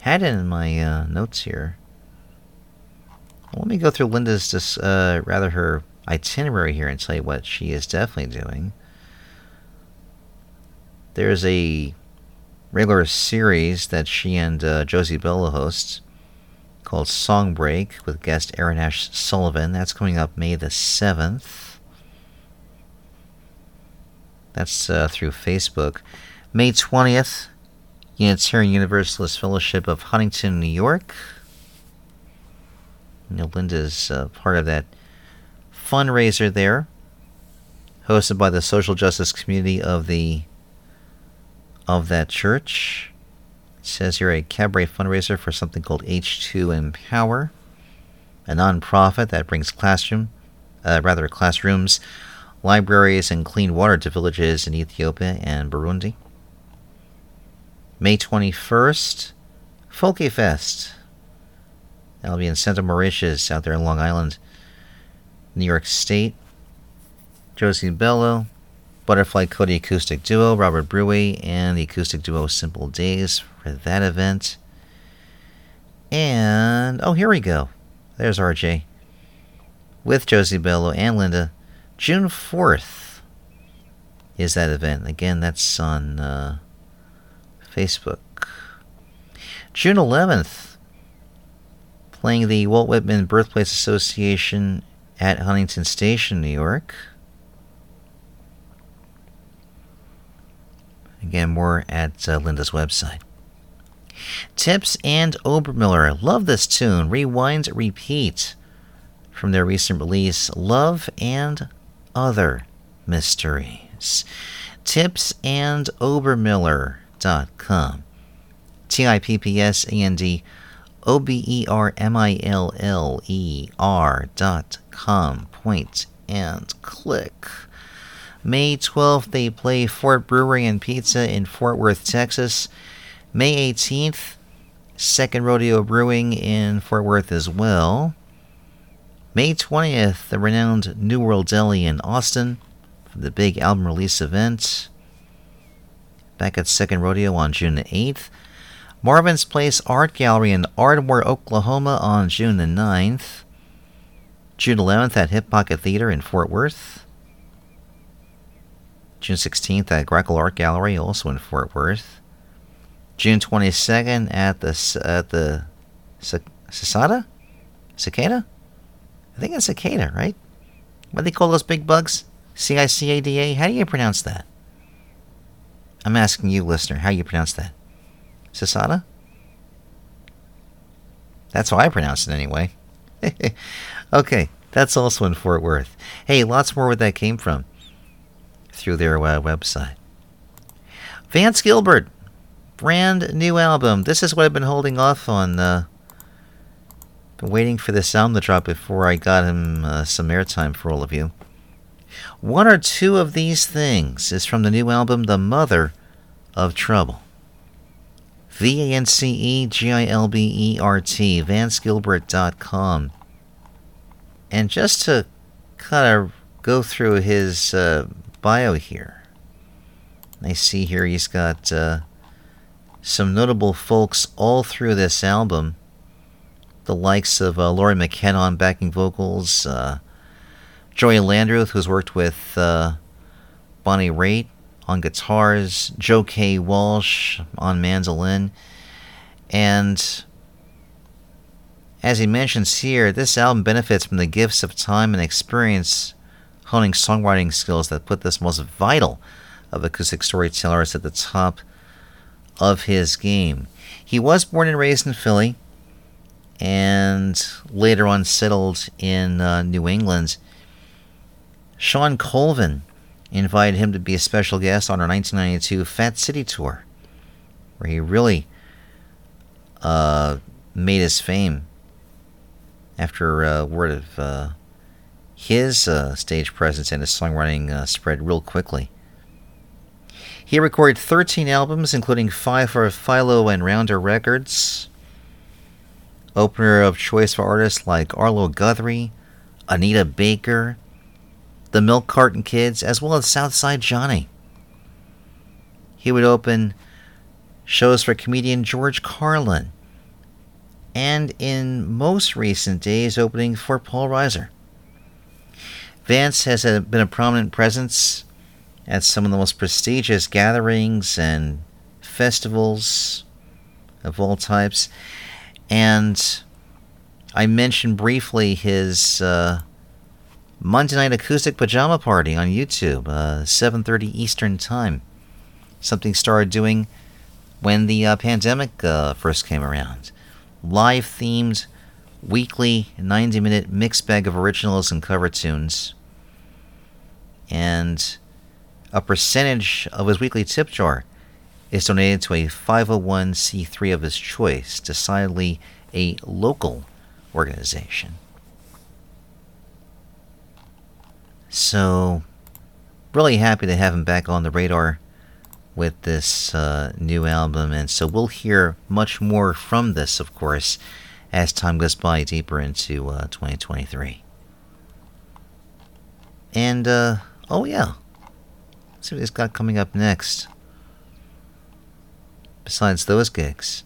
Had it in my uh, notes here. Let me go through Linda's, dis- uh, rather her itinerary here and tell you what she is definitely doing. There's a regular series that she and uh, Josie Bello host called Song Break with guest Aaron Ash Sullivan. That's coming up May the 7th. That's uh, through Facebook. May 20th, Unitarian Universalist Fellowship of Huntington, New York. You know, Linda's uh, part of that fundraiser there, hosted by the social justice community of the of that church. It says here a cabaret fundraiser for something called H2 Empower, a nonprofit that brings classroom, uh, rather classrooms, libraries, and clean water to villages in Ethiopia and Burundi. May 21st, Folky Fest. That'll be in Santa Mauritius out there in Long Island, New York State. Josie Bello, Butterfly Cody Acoustic Duo, Robert Brewy, and the acoustic duo Simple Days for that event. And, oh, here we go. There's RJ. With Josie Bello and Linda. June 4th is that event. Again, that's on uh, Facebook. June 11th, playing the Walt Whitman Birthplace Association at Huntington Station, New York. Again, more at uh, Linda's website. Tipps and Obermiller. Love this tune. Rewind, repeat. From their recent release, Love and Other Mysteries. Tipps and Obermiller.com. T I P P S A N D O B E R M I L L E R dot com. Point and click. May 12th, they play Fort Brewery and Pizza in Fort Worth, Texas. May 18th, Second Rodeo Brewing in Fort Worth as well. May 20th, the renowned New World Deli in Austin for the big album release event. Back at Second Rodeo on June 8th. Marvin's Place Art Gallery in Ardmore, Oklahoma on June the 9th. June 11th at Hip Pocket Theater in Fort Worth. June 16th at Greco Art Gallery, also in Fort Worth. June 22nd at the at the Cicada, Cicada. I think it's cicada, right? What do they call those big bugs? C I C A D A. How do you pronounce that? I'm asking you, listener, how you pronounce that? Cicada? That's how I pronounce it anyway. *laughs* okay, that's also in Fort Worth. Hey, lots more where that came from through their uh, website. Vance Gilbert, brand new album. This is what I've been holding off on. Uh, been waiting for this album to drop before I got him uh, some airtime for all of you. One or two of these things is from the new album, The Mother of Trouble. V A N C E G I L B E R T, vancegilbert.com. And just to kind of go through his uh, bio here, I see here he's got uh, some notable folks all through this album. The likes of uh, Lori McKenna on backing vocals, uh, Joey Landreth, who's worked with uh, Bonnie Raitt on guitars, Joe K. Walsh on mandolin, and as he mentions here, this album benefits from the gifts of time and experience honing songwriting skills that put this most vital of acoustic storytellers at the top of his game. He was born and raised in Philly and later on settled in uh, New England. Shawn Colvin invited him to be a special guest on our 1992 Fat City tour, where he really uh, made his fame after uh, word of uh, his uh, stage presence and his songwriting uh, spread real quickly. He recorded 13 albums, including five for Philo and Rounder Records. Opener of choice for artists like Arlo Guthrie, Anita Baker, the Milk Carton Kids, as well as Southside Johnny. He would open shows for comedian George Carlin, and in most recent days, opening for Paul Reiser. Vance has a, been a prominent presence at some of the most prestigious gatherings and festivals of all types. And I mentioned briefly his uh, Monday night acoustic pajama party on YouTube, uh, 7:30 Eastern Time. Something started doing when the uh, pandemic uh, first came around. Live themed, weekly 90 minute mixed bag of originals and cover tunes. And a percentage of his weekly tip jar is donated to a 501c3 of his choice, decidedly a local organization. So, really happy to have him back on the radar with this uh, new album, and so we'll hear much more from this, of course, as time goes by deeper into uh, 2023. And, uh, oh yeah, Let's see what he's got coming up next. Besides those gigs,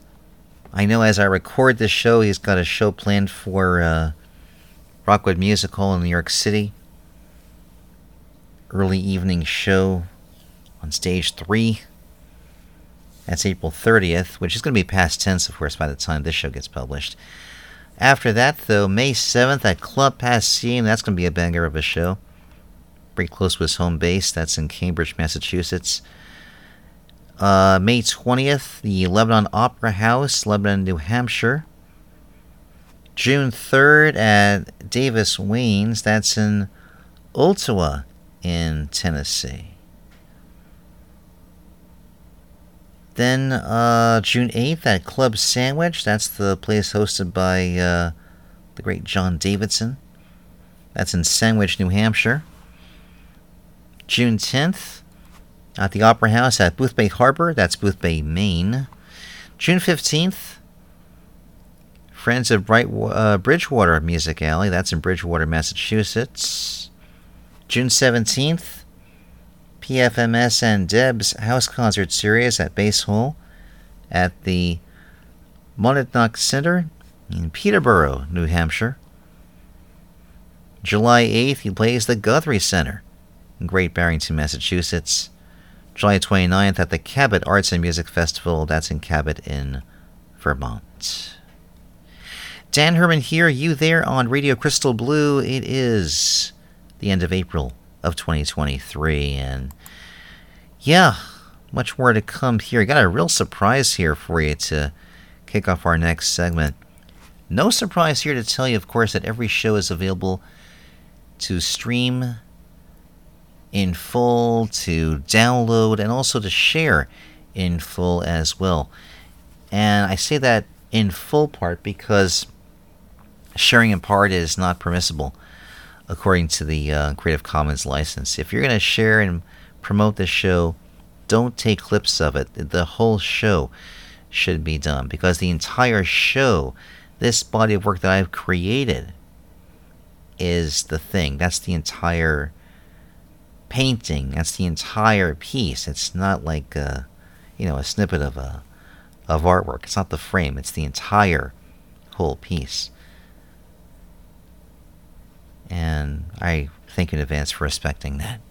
I know as I record this show, he's got a show planned for uh, Rockwood Music Hall in New York City. Early evening show on stage three. That's April 30th, which is going to be past tense, of course, by the time this show gets published. After that, though, May 7th at Club Passim, that's going to be a banger of a show pretty close to his home base. That's in Cambridge, Massachusetts. Uh, May 20th, the Lebanon Opera House, Lebanon, New Hampshire. June 3rd at Davis Wayne's, that's in Ottawa, in Tennessee. Then uh, June 8th at Club Sandwich, that's the place hosted by uh, the great John Davidson. That's in Sandwich, New Hampshire. June 10th at the Opera House at Boothbay Harbor, that's Boothbay, Maine. June 15th, Friends of Bright, uh, Bridgewater Music Alley, that's in Bridgewater, Massachusetts. June 17th, PFMS and Deb's House Concert Series at Bass Hall at the Monadnock Center in Peterborough, New Hampshire. July 8th, he plays the Guthrie Center in Great Barrington, Massachusetts. July 29th at the Cabot Arts and Music Festival. That's in Cabot in Vermont. Dan Herman here, you there on Radio Crystal Blue. It is the end of April of 2023, and yeah, much more to come here. Got a real surprise here for you to kick off our next segment. No surprise here to tell you, of course, that every show is available to stream in full, to download, and also to share in full as well. And I say that in full part because sharing in part is not permissible according to the uh, Creative Commons license. If you're going to share and promote the show, don't take clips of it. The whole show should be done because the entire show, this body of work that I've created, is the thing. That's the entire painting. That's the entire piece. It's not like a, you know a snippet of a of artwork. It's not the frame. It's the entire whole piece. And I thank you in advance for respecting that.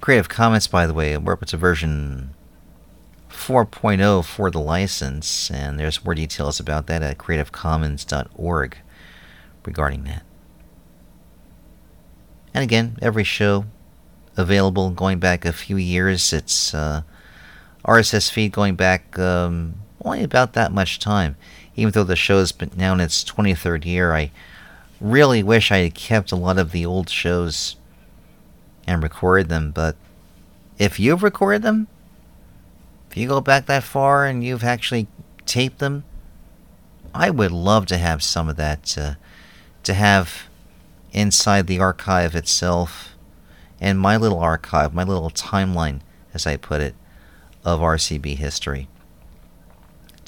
Creative Commons, by the way, we're up to version 4.0 for the license, and there's more details about that at creativecommons.org regarding that. And again, every show available going back a few years. It's uh, RSS feed going back um, only about that much time. Even though the show's been now in its 23rd year, I really wish I had kept a lot of the old shows and recorded them, but if you've recorded them, if you go back that far and you've actually taped them, I would love to have some of that uh, to have inside the archive itself and my little archive, my little timeline, as I put it, of RCB history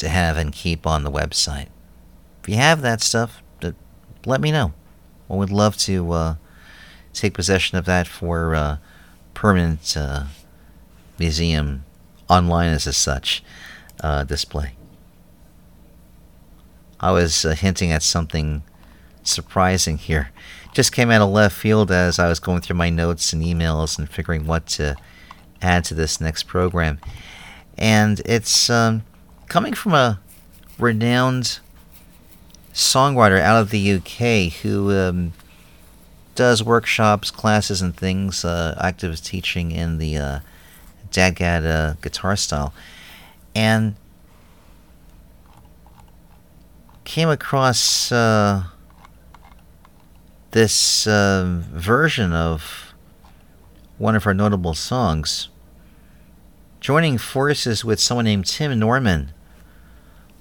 to have and keep on the website. If you have that stuff, let me know. I would love to uh, take possession of that for uh, permanent uh, museum online as a such uh, display. I was uh, hinting at something surprising here. Just came out of left field as I was going through my notes and emails and figuring what to add to this next program. And it's um, coming from a renowned songwriter out of the UK who um, does workshops, classes, and things, uh, active teaching in the uh, DADGAD uh, guitar style. And came across uh, this uh, version of one of her notable songs, joining forces with someone named Tim Norman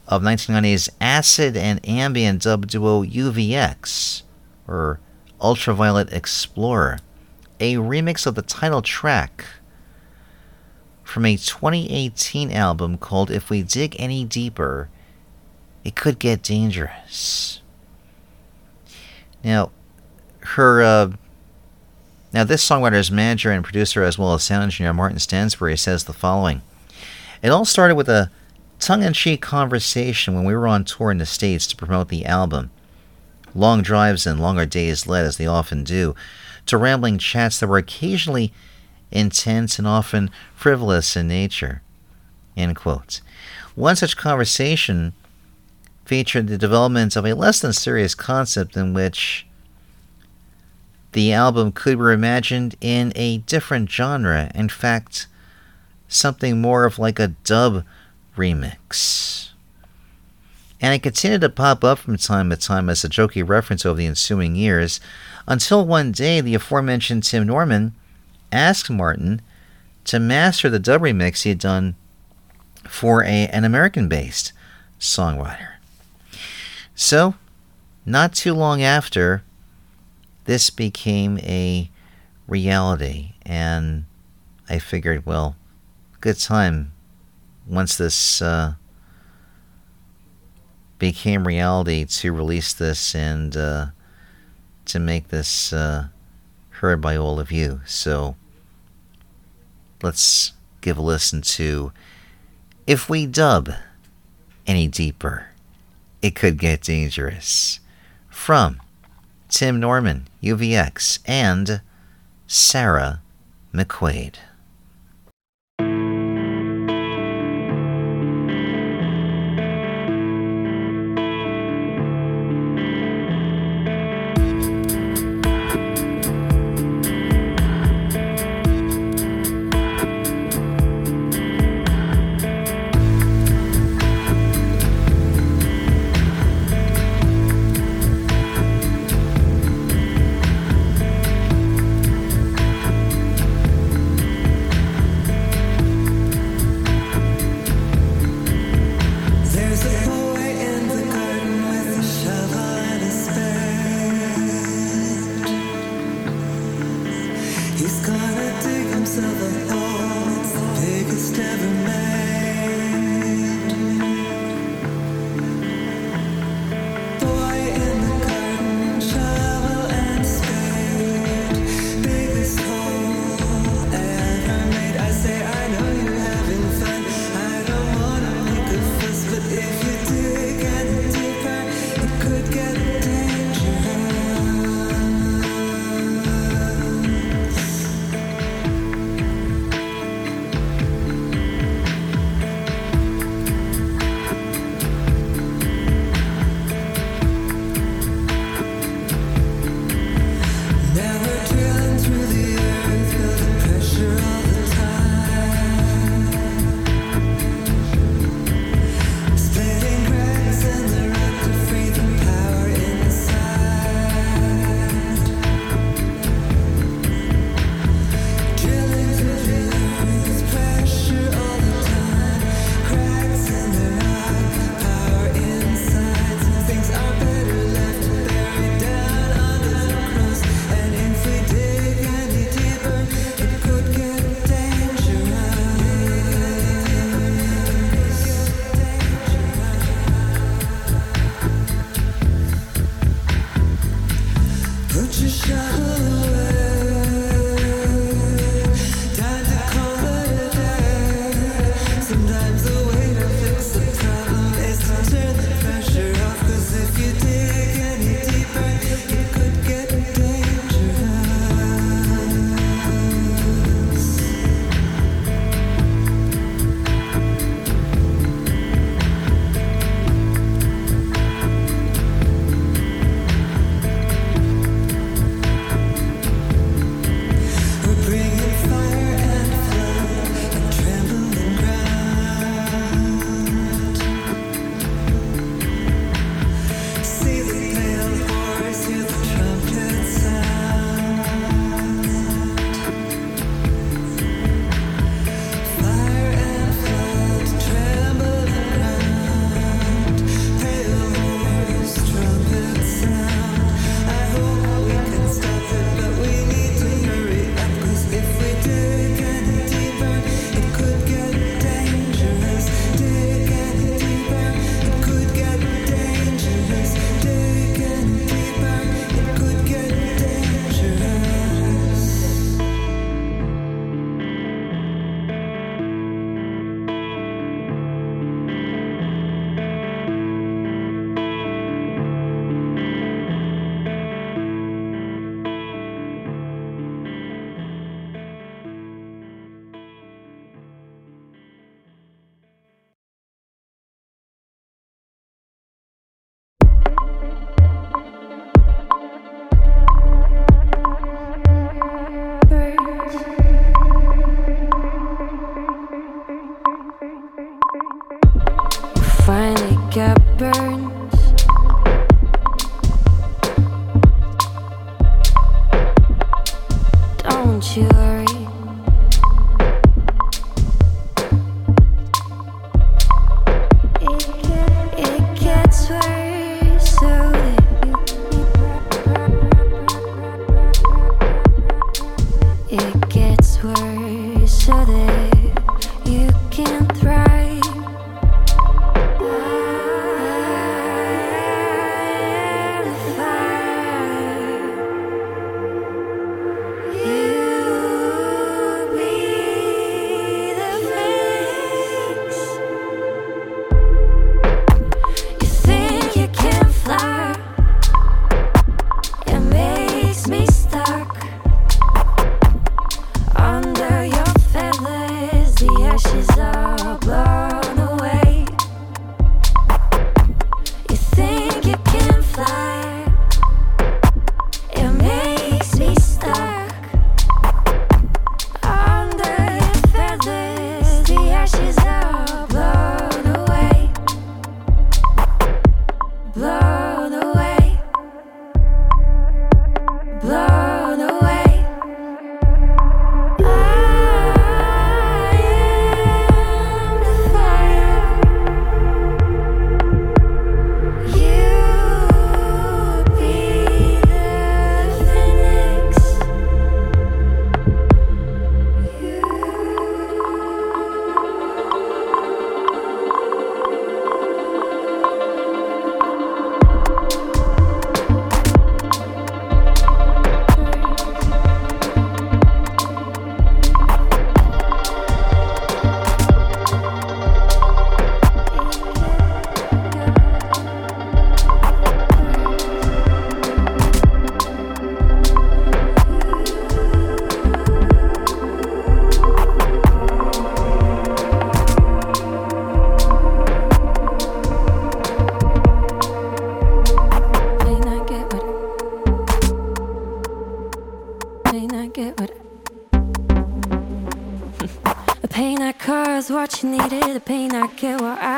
of 1990's acid and ambient dub duo UVX, or Ultraviolet Explorer, a remix of the title track from a 2018 album called If We Dig Any Deeper, It Could Get Dangerous. Now, her uh, now this songwriter's manager and producer as well as sound engineer Martin Stansbury says the following. It all started with a tongue-in-cheek conversation when we were on tour in the States to promote the album. Long drives and longer days led, as they often do, to rambling chats that were occasionally intense and often frivolous in nature. End quote. One such conversation featured the development of a less than serious concept in which the album could be imagined in a different genre. In fact, something more of like a dub remix. And it continued to pop up from time to time as a jokey reference over the ensuing years, until one day the aforementioned Tim Norman asked Martin to master the dub remix he had done for a, an American based songwriter. So, not too long after, this became a reality, and I figured, well, good time once this uh, became reality to release this and uh, to make this uh, heard by all of you. So let's give a listen to If We Dub Any Deeper, It Could Get Dangerous from Tim Norman, UVX, and Sarah McQuaid.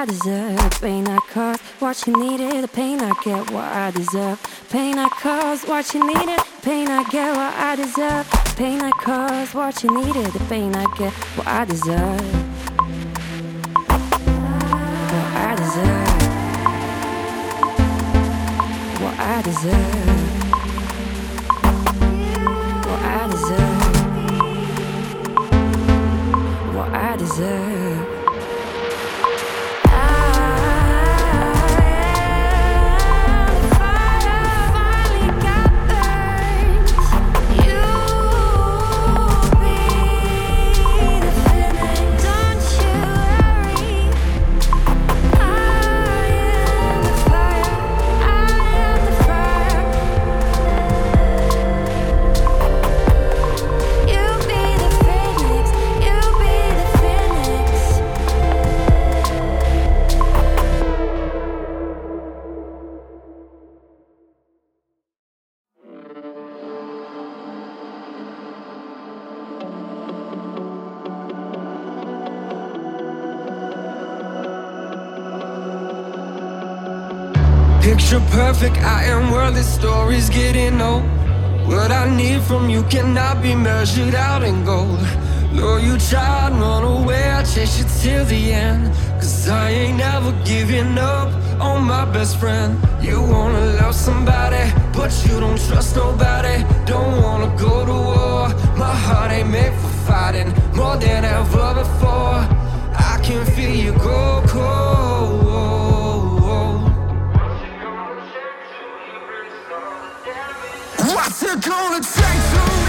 I deserve. Pain I caused, what you needed, the pain I get what I deserve. Pain I caused, what you needed, pain I get what I deserve. Pain I caused, what you needed, the pain I get what I deserve. What I deserve. What I deserve. What I deserve. What I deserve. Worldly stories getting old. What I need from you cannot be measured out in gold. Though you tried, run away, I chase you till the end. Cause I ain't never giving up on my best friend. You wanna love somebody, but you don't trust nobody. Don't wanna go to war. My heart ain't made for fighting more than ever before. I can feel you go cold. Gonna take to erase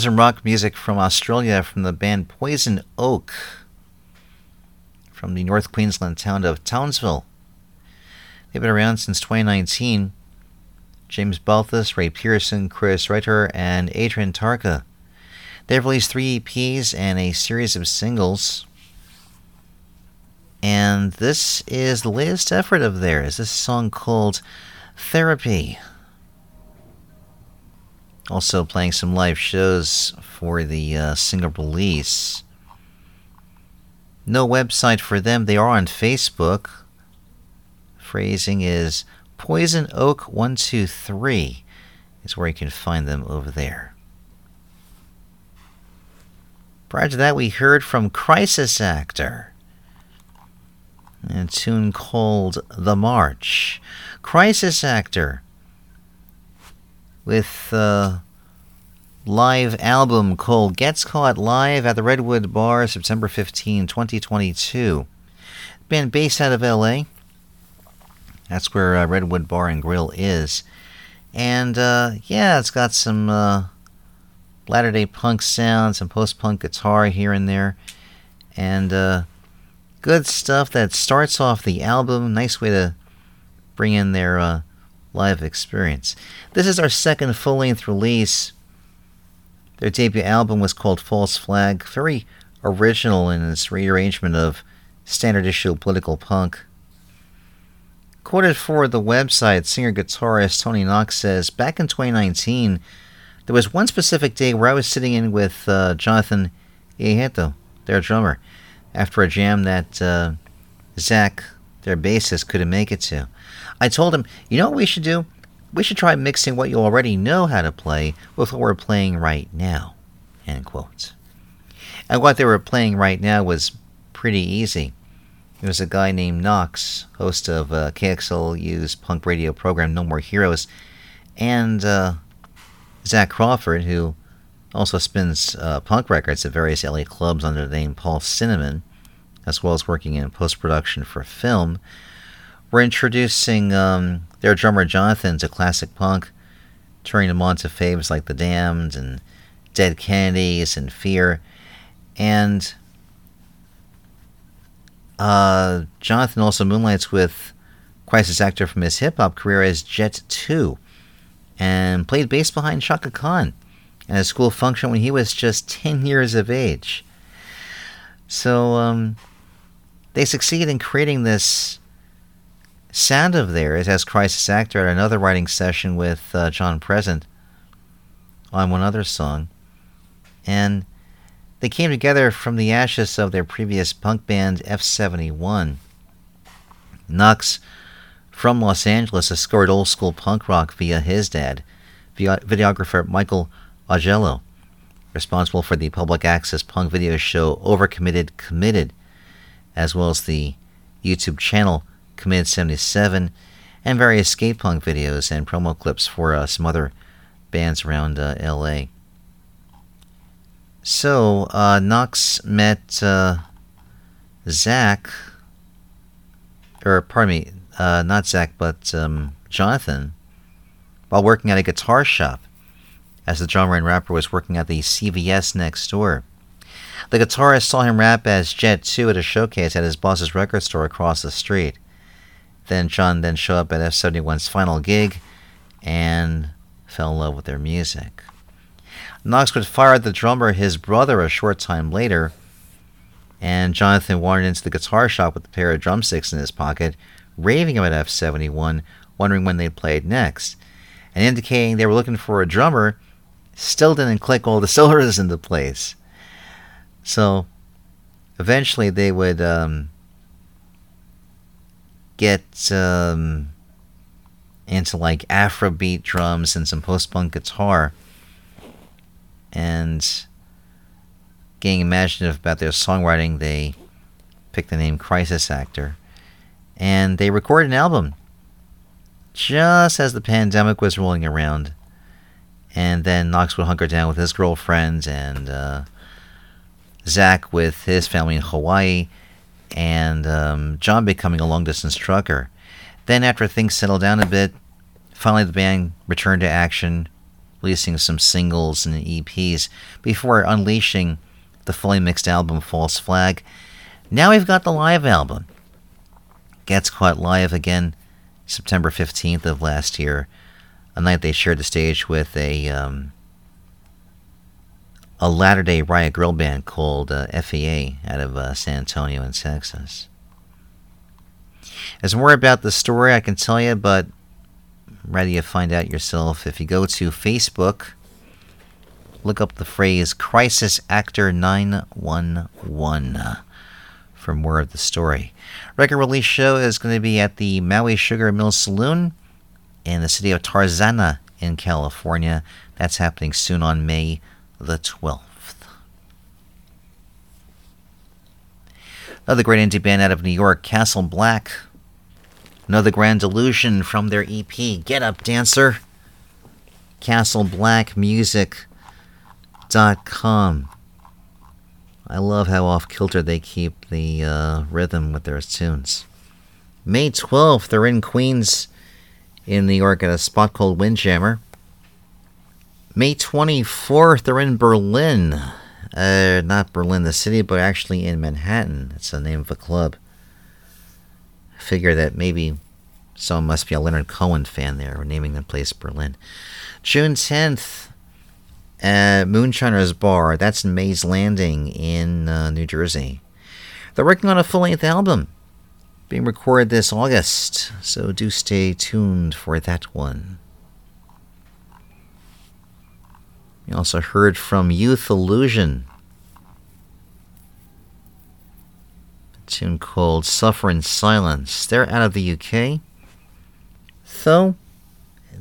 There's some rock music from Australia from the band Poison Oak from the North Queensland town of Townsville. They've been around since 2019. James Balthus, Ray Pearson, Chris Reiter, and Adrian Tarka. They've released three EPs and a series of singles. And this is the latest effort of theirs. This song called Therapy. Also playing some live shows for the uh, single release. No website for them. They are on Facebook. Phrasing is Poison Oak 123 is where you can find them over there. Prior to that, we heard from Crisis Actor. A tune called The March. Crisis Actor with a live album called Gets Caught Live at the Redwood Bar, September 15, 2022. Band based out of LA. That's where uh, Redwood Bar and Grill is. And uh, yeah, it's got some uh, latter day punk sound, some post punk guitar here and there. And uh, good stuff that starts off the album. Nice way to bring in their uh, live experience. This is our second full length release. Their debut album was called False Flag, very original in its rearrangement of standard issue political punk. Quoted for the website, singer guitarist Tony Knox says Back in 2019, there was one specific day where I was sitting in with uh, Jonathan Ieheto, their drummer, after a jam that uh, Zach, their bassist, couldn't make it to. I told him, you know what we should do? We should try mixing what you already know how to play with what we're playing right now. End quote. And what they were playing right now was pretty easy. It was a guy named Knox, host of uh, KXLU's punk radio program No More Heroes, and uh, Zach Crawford, who also spins uh, punk records at various LA clubs under the name Paul Cinnamon, as well as working in post production for film. We're introducing um, their drummer Jonathan to classic punk, turning them on to faves like The Damned and Dead Kennedys and Fear. And uh, Jonathan also moonlights with Crisis Actor from his hip hop career as Jet 2 and played bass behind Chaka Khan at a school function when he was just 10 years of age. So um, they succeed in creating this sound of theirs as Crisis Actor at another writing session with uh, John Present on one other song. And they came together from the ashes of their previous punk band F71. Knox, from Los Angeles, discovered old school punk rock via his dad, videographer Michael Augello, responsible for the public access punk video show Overcommitted Committed, as well as the YouTube channel Committed 77, and various skate punk videos and promo clips for uh, some other bands around uh, LA. So, uh, Knox met uh, Zach, or pardon me, uh, not Zach, but um, Jonathan, while working at a guitar shop, as the drummer and rapper was working at the CVS next door. The guitarist saw him rap as Jet 2 at a showcase at his boss's record store across the street. Then John then showed up at F71's final gig and fell in love with their music. Knox would fire the drummer, his brother, a short time later, and Jonathan wandered into the guitar shop with a pair of drumsticks in his pocket, raving about F71, wondering when they'd play next, and indicating they were looking for a drummer, still didn't click all the *laughs* cylinders into place. So eventually they would um, get um, into like Afrobeat drums and some post punk guitar and getting imaginative about their songwriting, they picked the name Crisis Actor. And they recorded an album just as the pandemic was rolling around. And then Knox would hunker down with his girlfriend and uh, Zach with his family in Hawaii, and um, John becoming a long distance trucker. Then, after things settled down a bit, finally the band returned to action, releasing some singles and EPs before unleashing the fully mixed album False Flag. Now we've got the live album. Gets Caught live again September 15th of last year, a night they shared the stage with a um, a Latter Day Riot Grrrl band called uh, FEA out of uh, San Antonio in Texas. There's more about the story I can tell you, but ready to find out yourself. If you go to Facebook, look up the phrase Crisis Actor 911 for more of the story. Record release show is going to be at the Maui Sugar Mill Saloon in the city of Tarzana in California. That's happening soon on May the 12th. Another great indie band out of New York, Castle Black. Another grand delusion from their EP, Get Up Dancer. CastleBlackMusic.com. I love how off kilter they keep the uh, rhythm with their tunes. May 12th, they're in Queens in New York at a spot called Windjammer. May 24th, they're in Berlin. Uh, not Berlin, the city, but actually in Manhattan. It's the name of a club. I figure that maybe someone must be a Leonard Cohen fan there, naming the place Berlin. June 10th, at Moonshiner's Bar. That's in Mays Landing in uh, New Jersey. They're working on a full length album being recorded this August, so do stay tuned for that one. You also heard from Youth Illusion. A tune called Suffer in Silence. They're out of the UK. Though,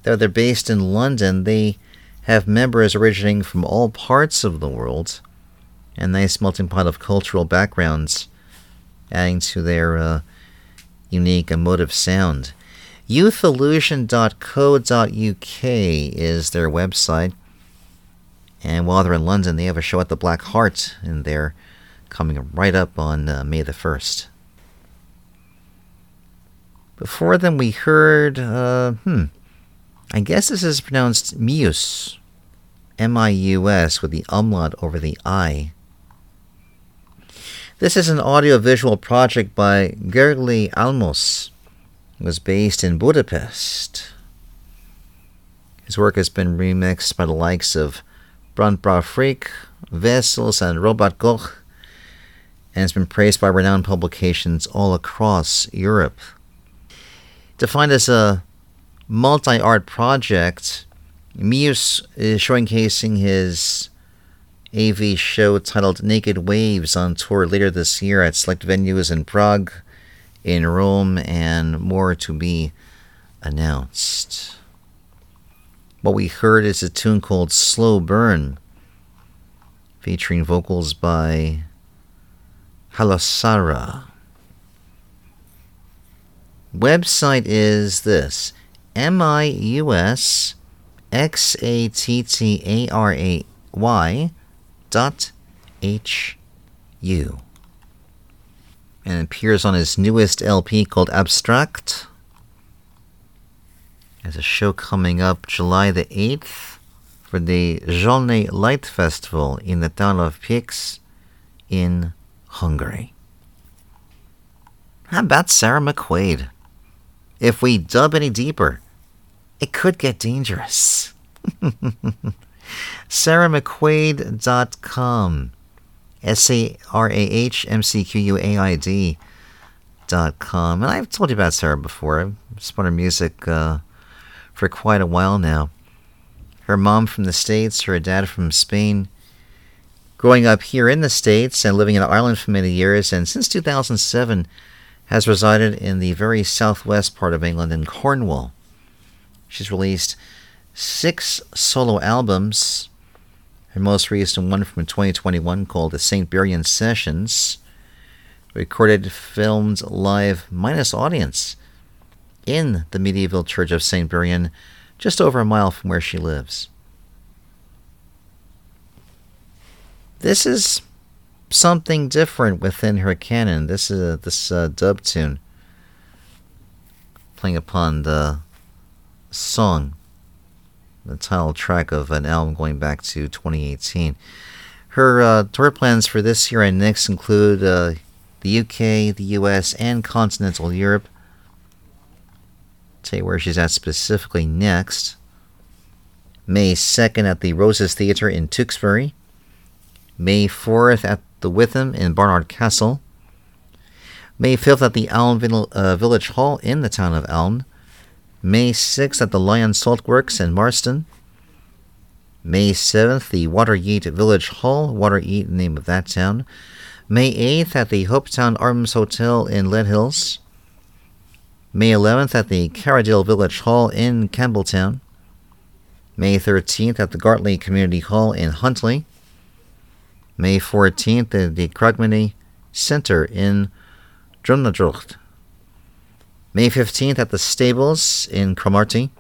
though they're based in London, they have members originating from all parts of the world. A nice melting pot of cultural backgrounds, adding to their uh, unique emotive sound. Youthillusion.co.uk is their website. And while they're in London, they have a show at the Black Heart, and they're coming right up on uh, May the 1st. Before them, we heard, uh, hmm, I guess this is pronounced Mius. M I U S with the umlaut over the I. This is an audiovisual project by Gerli Almos. It was based in Budapest. His work has been remixed by the likes of Brandt Brauer Frick, Vessels, and Robot Koch, and has been praised by renowned publications all across Europe. Defined as a multi art project, Mius is showcasing his AV show titled Naked Waves on tour later this year at select venues in Prague, in Rome, and more to be announced. What we heard is a tune called Slow Burn, featuring vocals by HALOSARA. Website is this M I U S X A T T A R A Y dot H U. And appears on his newest LP called Abstract. There's a show coming up July the 8th for the Zsolnay Light Festival in the town of Pécs in Hungary. How about Sarah McQuaid? If we dub any deeper, it could get dangerous. *laughs* SarahMcQuaid.com. S A R A H M C Q U A I D dot com. And I've told you about Sarah before. I've spun her music uh, for quite a while now. Her mom from the States, her dad from Spain. Growing up here in the States and living in Ireland for many years, and since 2007 has resided in the very southwest part of England in Cornwall. She's released six solo albums. Her most recent one from 2021 called the St. Buryan Sessions, recorded, filmed live minus audience in the medieval church of St. Buryan, just over a mile from where she lives. This is something different within her canon. This is uh, this uh, dub tune playing upon the song, the title track of an album going back to 2018. Her uh, tour plans for this year and next include uh, the UK, the US, and continental Europe. Tell you where she's at specifically next. May 2nd at the Roses Theatre in Tewkesbury. May 4th at the Witham in Barnard Castle. May 5th at the Elm uh, Village Hall in the town of Elm. May 6th at the Lion Salt Works in Marston. May 7th, the Watergate Village Hall, Wateryeat, name of that town. May 8th at the Hopetoun Arms Hotel in Leadhills. May 11th at the Carradale Village Hall in Campbeltown. May 13th at the Gartly Community Hall in Huntly. May 14th at the Craigmonie Center in Drumnadrochit. May 15th at the Stables in Cromarty.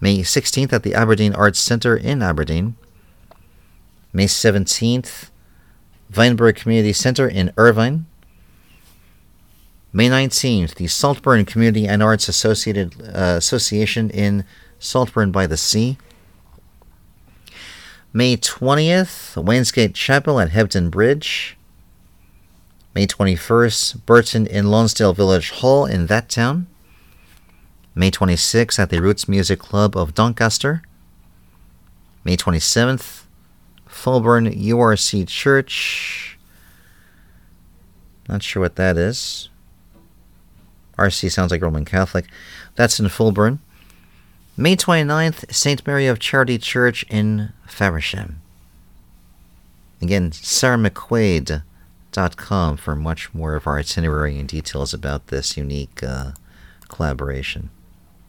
May 16th at the Aberdeen Arts Centre in Aberdeen. May 17th, Weinberg Community Centre in Irvine. May 19th, the Saltburn Community and Arts Associated uh, Association in Saltburn by the Sea. May 20th, Wainsgate Chapel at Hebden Bridge. May 21st, Burton in Lonsdale Village Hall in that town. May 26th at the Roots Music Club of Doncaster. May 27th, Fulbourn URC Church. Not sure what that is. RC sounds like Roman Catholic. That's in Fulbourn. May 29th, St. Mary of Charity Church in Faversham. Again, sarahmcquaid.com for much more of our itinerary and details about this unique uh, collaboration.